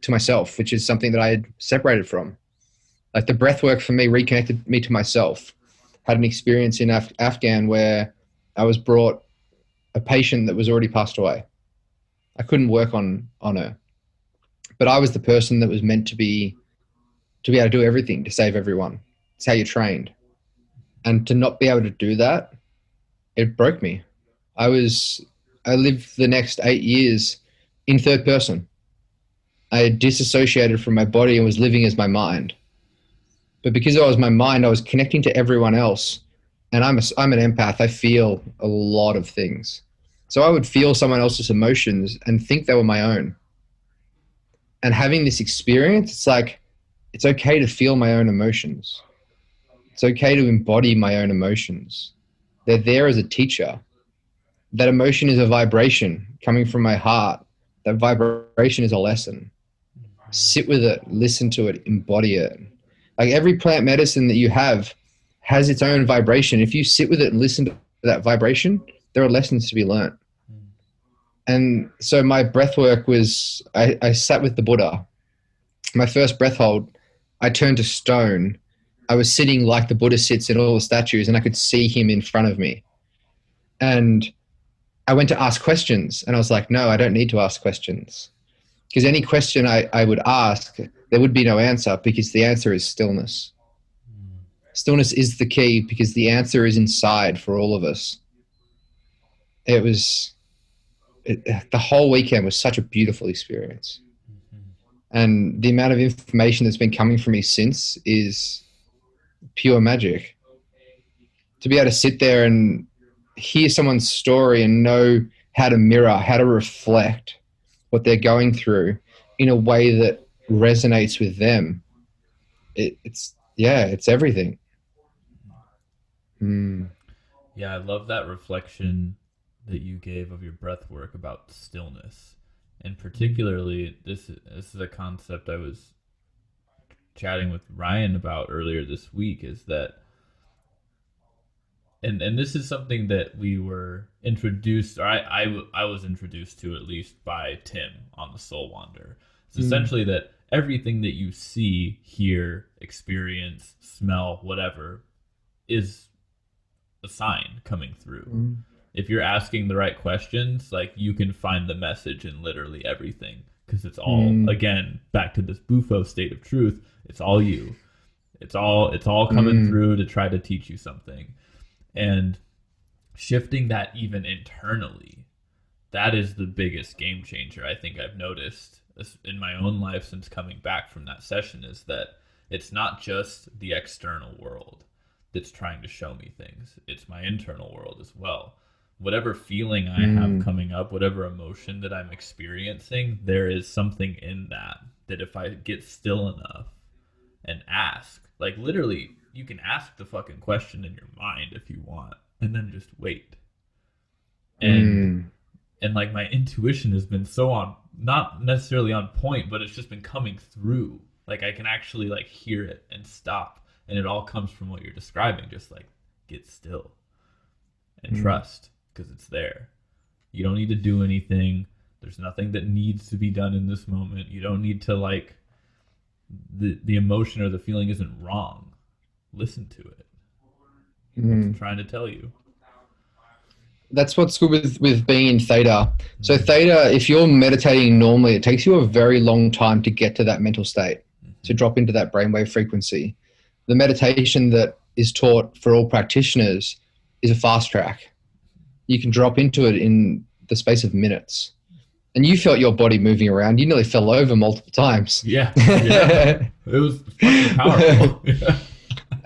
to myself, which is something that I had separated from. Like the breath work for me reconnected me to myself. Had an experience in Af- Afghan where I was brought a patient that was already passed away. I couldn't work on on her, but I was the person that was meant to be to be able to do everything to save everyone. It's how you're trained, and to not be able to do that, it broke me. I was I lived the next eight years in third person. I disassociated from my body and was living as my mind. But because I was my mind, I was connecting to everyone else. And I'm, a, I'm an empath. I feel a lot of things. So I would feel someone else's emotions and think they were my own. And having this experience, it's like, it's okay to feel my own emotions. It's okay to embody my own emotions. They're there as a teacher. That emotion is a vibration coming from my heart. That vibration is a lesson. Sit with it, listen to it, embody it. Like every plant medicine that you have has its own vibration. If you sit with it and listen to that vibration, there are lessons to be learnt. And so my breath work was I, I sat with the Buddha. My first breath hold, I turned to stone. I was sitting like the Buddha sits in all the statues, and I could see him in front of me. And I went to ask questions, and I was like, no, I don't need to ask questions. Because any question I, I would ask, there would be no answer because the answer is stillness. Stillness is the key because the answer is inside for all of us. It was, it, the whole weekend was such a beautiful experience. And the amount of information that's been coming from me since is pure magic. To be able to sit there and hear someone's story and know how to mirror, how to reflect what they're going through in a way that resonates with them. It, it's yeah, it's everything. Mm. Yeah, I love that reflection that you gave of your breath work about stillness. And particularly this this is a concept I was chatting with Ryan about earlier this week is that and and this is something that we were introduced or I, I, I was introduced to at least by Tim on the Soul Wander. It's mm. essentially that everything that you see, hear, experience, smell, whatever is a sign coming through. Mm. If you're asking the right questions, like you can find the message in literally everything because it's all mm. again back to this bufo state of truth. It's all you. It's all it's all coming mm. through to try to teach you something. And shifting that even internally, that is the biggest game changer I think I've noticed in my own life since coming back from that session is that it's not just the external world that's trying to show me things. It's my internal world as well. Whatever feeling I mm. have coming up, whatever emotion that I'm experiencing, there is something in that that if I get still enough and ask, like literally, you can ask the fucking question in your mind if you want, and then just wait. And mm. and like my intuition has been so on, not necessarily on point, but it's just been coming through. Like I can actually like hear it and stop and it all comes from what you're describing just like get still and mm trust because it's there you don't need to do anything there's nothing that needs to be done in this moment you don't need to like the the emotion or the feeling isn't wrong listen to it mm i'm trying to tell you that's what's good with, with being in theta. So mm-hmm. theta, if you're meditating normally, it takes you a very long time to get to that mental state, mm-hmm. to drop into that brainwave frequency the meditation that is taught for all practitioners is a fast track. You can drop into it in the space of minutes. And you felt your body moving around. You nearly fell over multiple times. Yeah. yeah. it was fucking powerful.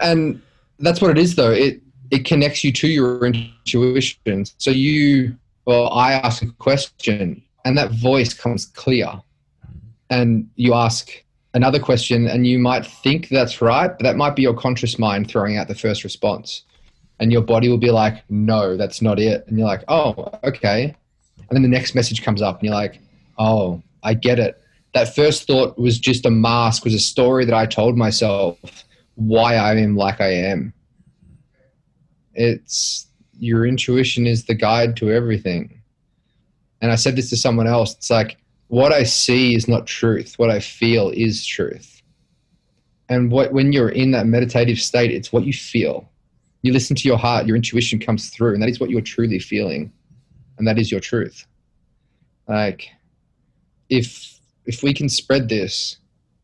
and that's what it is though. It it connects you to your intuition. So you well, I ask a question and that voice comes clear. And you ask, another question and you might think that's right, but that might be your conscious mind throwing out the first response. And your body will be like, no, that's not it. And you're like, oh, okay. And then the next message comes up and you're like, oh, I get it. That first thought was just a mask, was a story that I told myself why I am like I am. It's your intuition is the guide to everything. And I said this to someone else. It's like, what I see is not truth. What I feel is truth. And what, when you're in that meditative state, it's what you feel. You listen to your heart, your intuition comes through, and that is what you're truly feeling. And that is your truth. Like, if if we can spread this,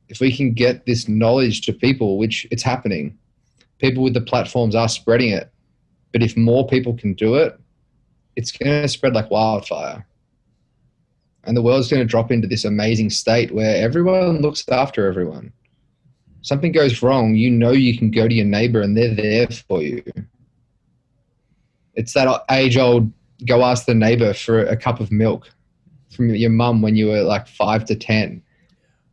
if we can get this knowledge to people, which it's happening, people with the platforms are spreading it. But if more people can do it, it's going to spread like wildfire and the world's going to drop into this amazing state where everyone looks after everyone. Something goes wrong, you know you can go to your neighbor and they're there for you. It's that age old go ask the neighbor for a cup of milk from your mum when you were like five to 10.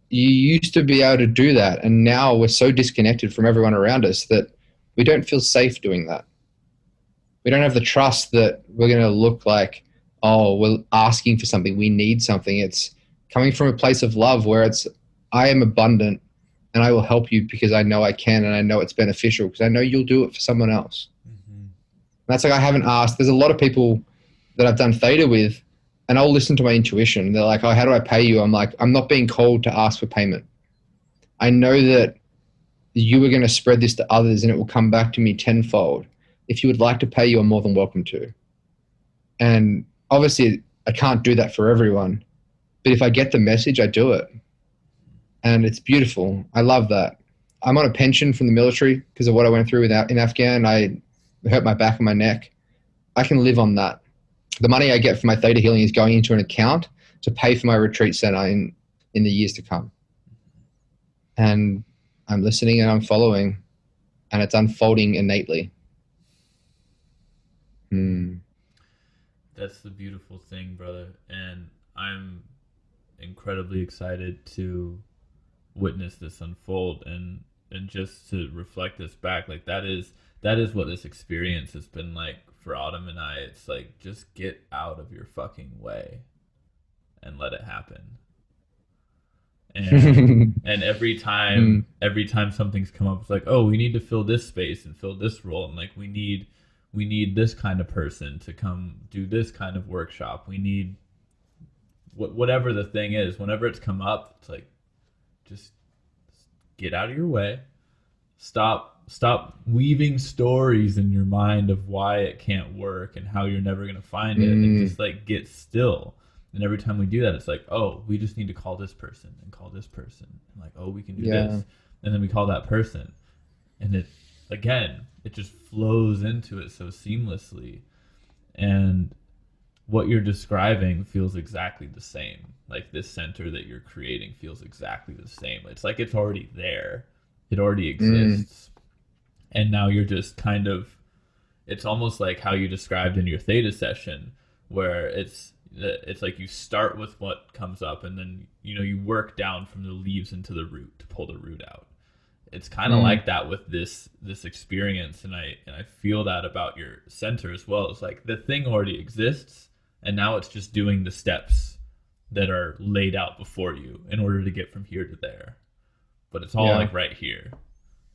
You used to be able to do that, and now we're so disconnected from everyone around us that we don't feel safe doing that. We don't have the trust that we're going to look like oh, we're asking for something, we need something. It's coming from a place of love where it's, I am abundant and I will help you because I know I can and I know it's beneficial because I know you'll do it for someone else. Mm-hmm. That's like I haven't asked. There's a lot of people that I've done theta with and I'll listen to my intuition. They're like, oh, how do I pay you? I'm like, I'm not being called to ask for payment. I know that you are going to spread this to others and it will come back to me tenfold. If you would like to pay, you are more than welcome to. And obviously I can't do that for everyone, but if I get the message, I do it. And it's beautiful. I love that. I'm on a pension from the military because of what I went through in Afghan. I hurt my back and my neck. I can live on that. The money I get from my theta healing is going into an account to pay for my retreat center in, in the years to come. And I'm listening and I'm following, and it's unfolding innately. Hmm. that's the beautiful thing, brother. And I'm incredibly excited to witness this unfold and and just to reflect this back like that is that is what this experience has been like for Autumn and I. It's like just get out of your fucking way and let it happen. And and every time Mm. every time something's come up, it's like, oh, we need to fill this space and fill this role, and like we need we need this kind of person to come do this kind of workshop. We need wh- whatever the thing is. Whenever it's come up, it's like just get out of your way. Stop stop weaving stories in your mind of why it can't work and how you're never gonna find it, and Mm. just like get still. And every time we do that, it's like, oh, we just need to call this person and call this person, and like, oh, we can do Yeah. this, and then we call that person, and it again, it just flows into it so seamlessly, and what you're describing feels exactly the same. Like this center that you're creating feels exactly the same. It's like it's already there. It already exists. And now you're just kind of it's almost like how you described in your theta session where it's it's like you start with what comes up and then you know you work down from the leaves into the root to pull the root out it's kind of Mm. like that with this this experience and i and i feel that about your center as well it's like the thing already exists and now it's just doing the steps that are laid out before you in order to get from here to there but it's all Yeah. like right here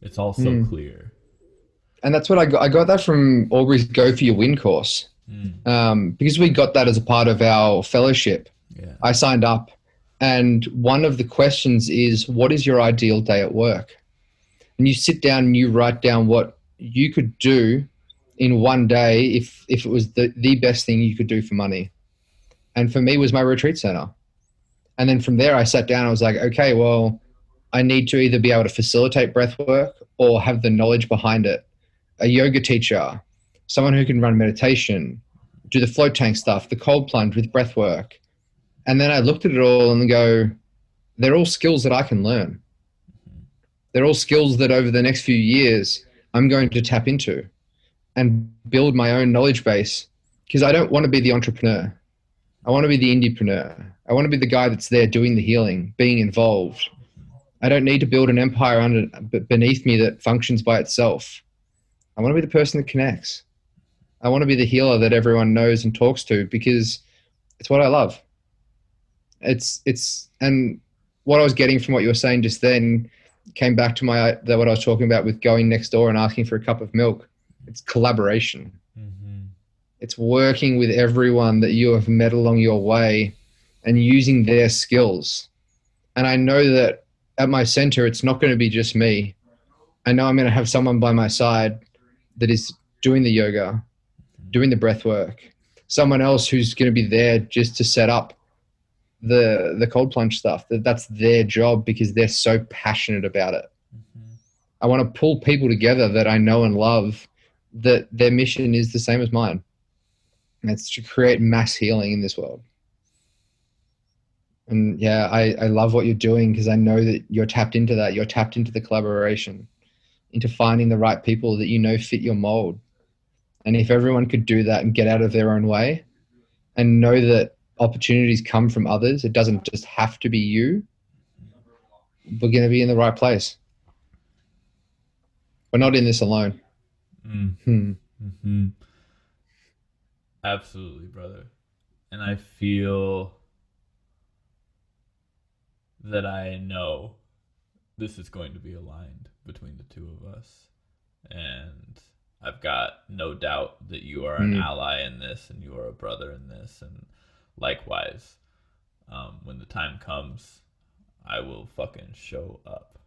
it's all so Mm. clear and that's what I got. I got that from Aubrey's Go for Your Win course Mm. um, because we got that as a part of our fellowship. yeah I signed up, and one of the questions is, "What is your ideal day at work?" And you sit down and you write down what you could do in one day if if it was the the best thing you could do for money. And for me, it was my retreat center. And then from there, I sat down. I was like, okay, well, I need to either be able to facilitate breath work or have the knowledge behind it. A yoga teacher, someone who can run meditation, do the float tank stuff, the cold plunge with breath work. And then I looked at it all and go, they're all skills that I can learn. They're all skills that over the next few years I'm going to tap into and build my own knowledge base because I don't want to be the entrepreneur. I want to be the indiepreneur. I want to be the guy that's there doing the healing, being involved. I don't need to build an empire under beneath me that functions by itself. I want to be the person that connects. I want to be the healer that everyone knows and talks to because it's what I love. It's it's and what I was getting from what you were saying just then came back to my that what I was talking about with going next door and asking for a cup of milk. It's collaboration. mm-hmm. It's working with everyone that you have met along your way and using their skills. And I know that at my center, it's not going to be just me. I know I'm going to have someone by my side that is doing the yoga, doing the breath work, someone else who's going to be there just to set up the the cold plunge stuff. That that's their job because they're so passionate about it. Mm-hmm. I want to pull people together that I know and love that their mission is the same as mine. And it's to create mass healing in this world. And yeah, I, I love what you're doing because I know that you're tapped into that. You're tapped into the collaboration, into finding the right people that you know fit your mold. And if everyone could do that and get out of their own way and know that opportunities come from others, it doesn't just have to be you, we're going to be in the right place. We're not in this alone. Mm. Hmm. hmm Absolutely, brother. And I feel that I know this is going to be aligned between the two of us. And I've got no doubt that you are an Mm. ally in this and you are a brother in this. And likewise, um, when the time comes, I will fucking show up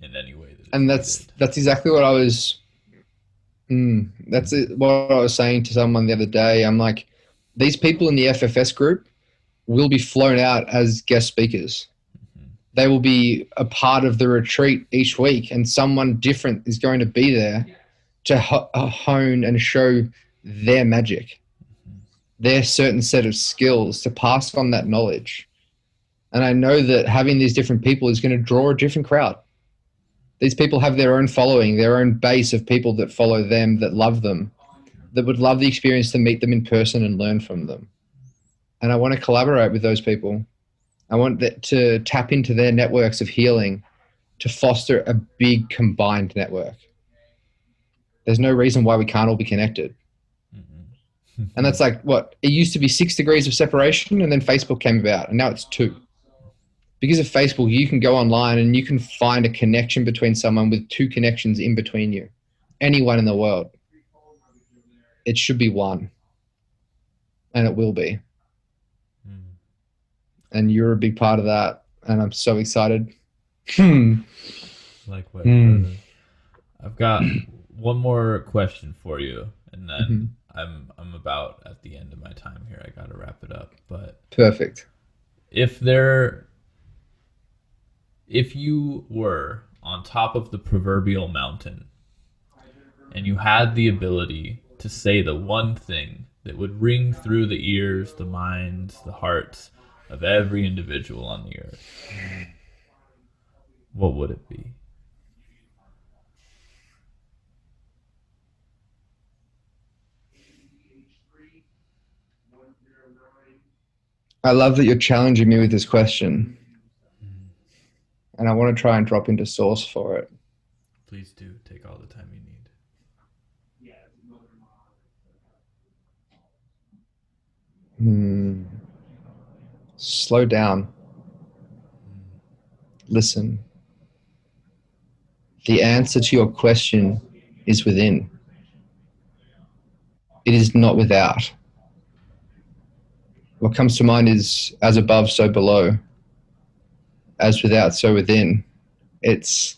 in any way that and that's needed. that's exactly what I was. Mm, that's it, what I was saying to someone the other day. I'm like, these people in the FFS group will be flown out as guest speakers. They will be a part of the retreat each week, and someone different is going to be there to ho- uh, hone and show their magic, their certain set of skills to pass on that knowledge. And I know that having these different people is going to draw a different crowd these people have their own following, their own base of people that follow them, that love them, that would love the experience to meet them in person and learn from them. And I want to collaborate with those people. I want that to tap into their networks of healing to foster a big combined network. There's no reason why we can't all be connected. Mm-hmm. And that's like what it used to be six degrees of separation, and then Facebook came about, and now it's two. Because of Facebook, you can go online and you can find a connection between someone with two connections in between you. Anyone in the world. It should be one. And it will be. And you're a big part of that. And I'm so excited. Hmm. Likewise, Mm. I've got one more question for you, and then Mhm. I'm I'm about at the end of my time here. I gotta wrap it up. But Perfect. if there, if you were on top of the proverbial mountain, and you had the ability to say the one thing that would ring through the ears, the minds, the hearts of every individual on the earth, what would it be? I love that you're challenging me with this question. And I want to try and drop into source for it. Please do take all the time you need. Hmm. Slow down. Listen. The answer to your question is within. It is not without. What comes to mind is as above, so below. As without, so within. It's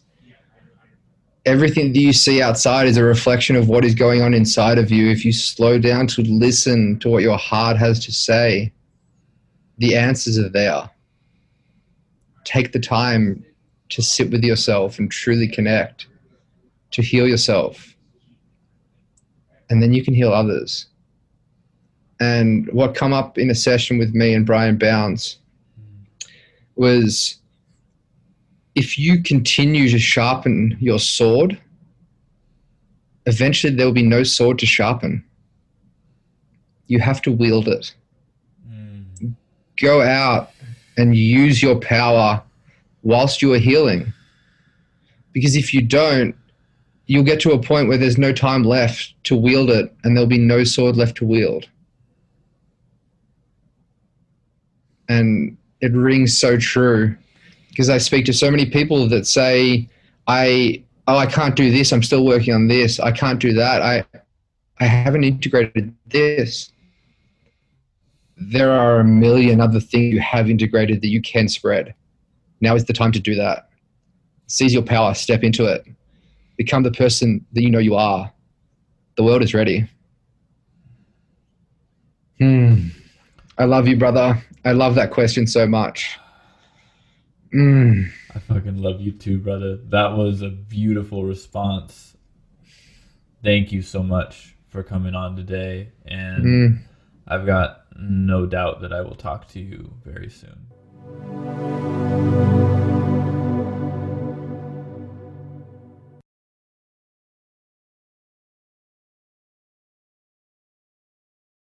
everything that you see outside is a reflection of what is going on inside of you. If you slow down to listen to what your heart has to say, the answers are there. Take the time to sit with yourself and truly connect, to heal yourself. And then you can heal others. And what come up in a session with me and Brian Bounds was if you continue to sharpen your sword, eventually there will be no sword to sharpen. You have to wield it. Go out and use your power whilst you are healing. Because if you don't, you'll get to a point where there's no time left to wield it and there'll be no sword left to wield. And it rings so true because I speak to so many people that say, I oh I can't do this, I'm still working on this, I can't do that, I I haven't integrated this. There are a million other things you have integrated that you can spread. Now is the time to do that. Seize your power, step into it. Become the person that you know you are. The world is ready. Hmm. I love you, brother. I love that question so much. Hmm. I fucking love you too, brother. That was a beautiful response. Thank you so much for coming on today. And Hmm. I've got no doubt that I will talk to you very soon.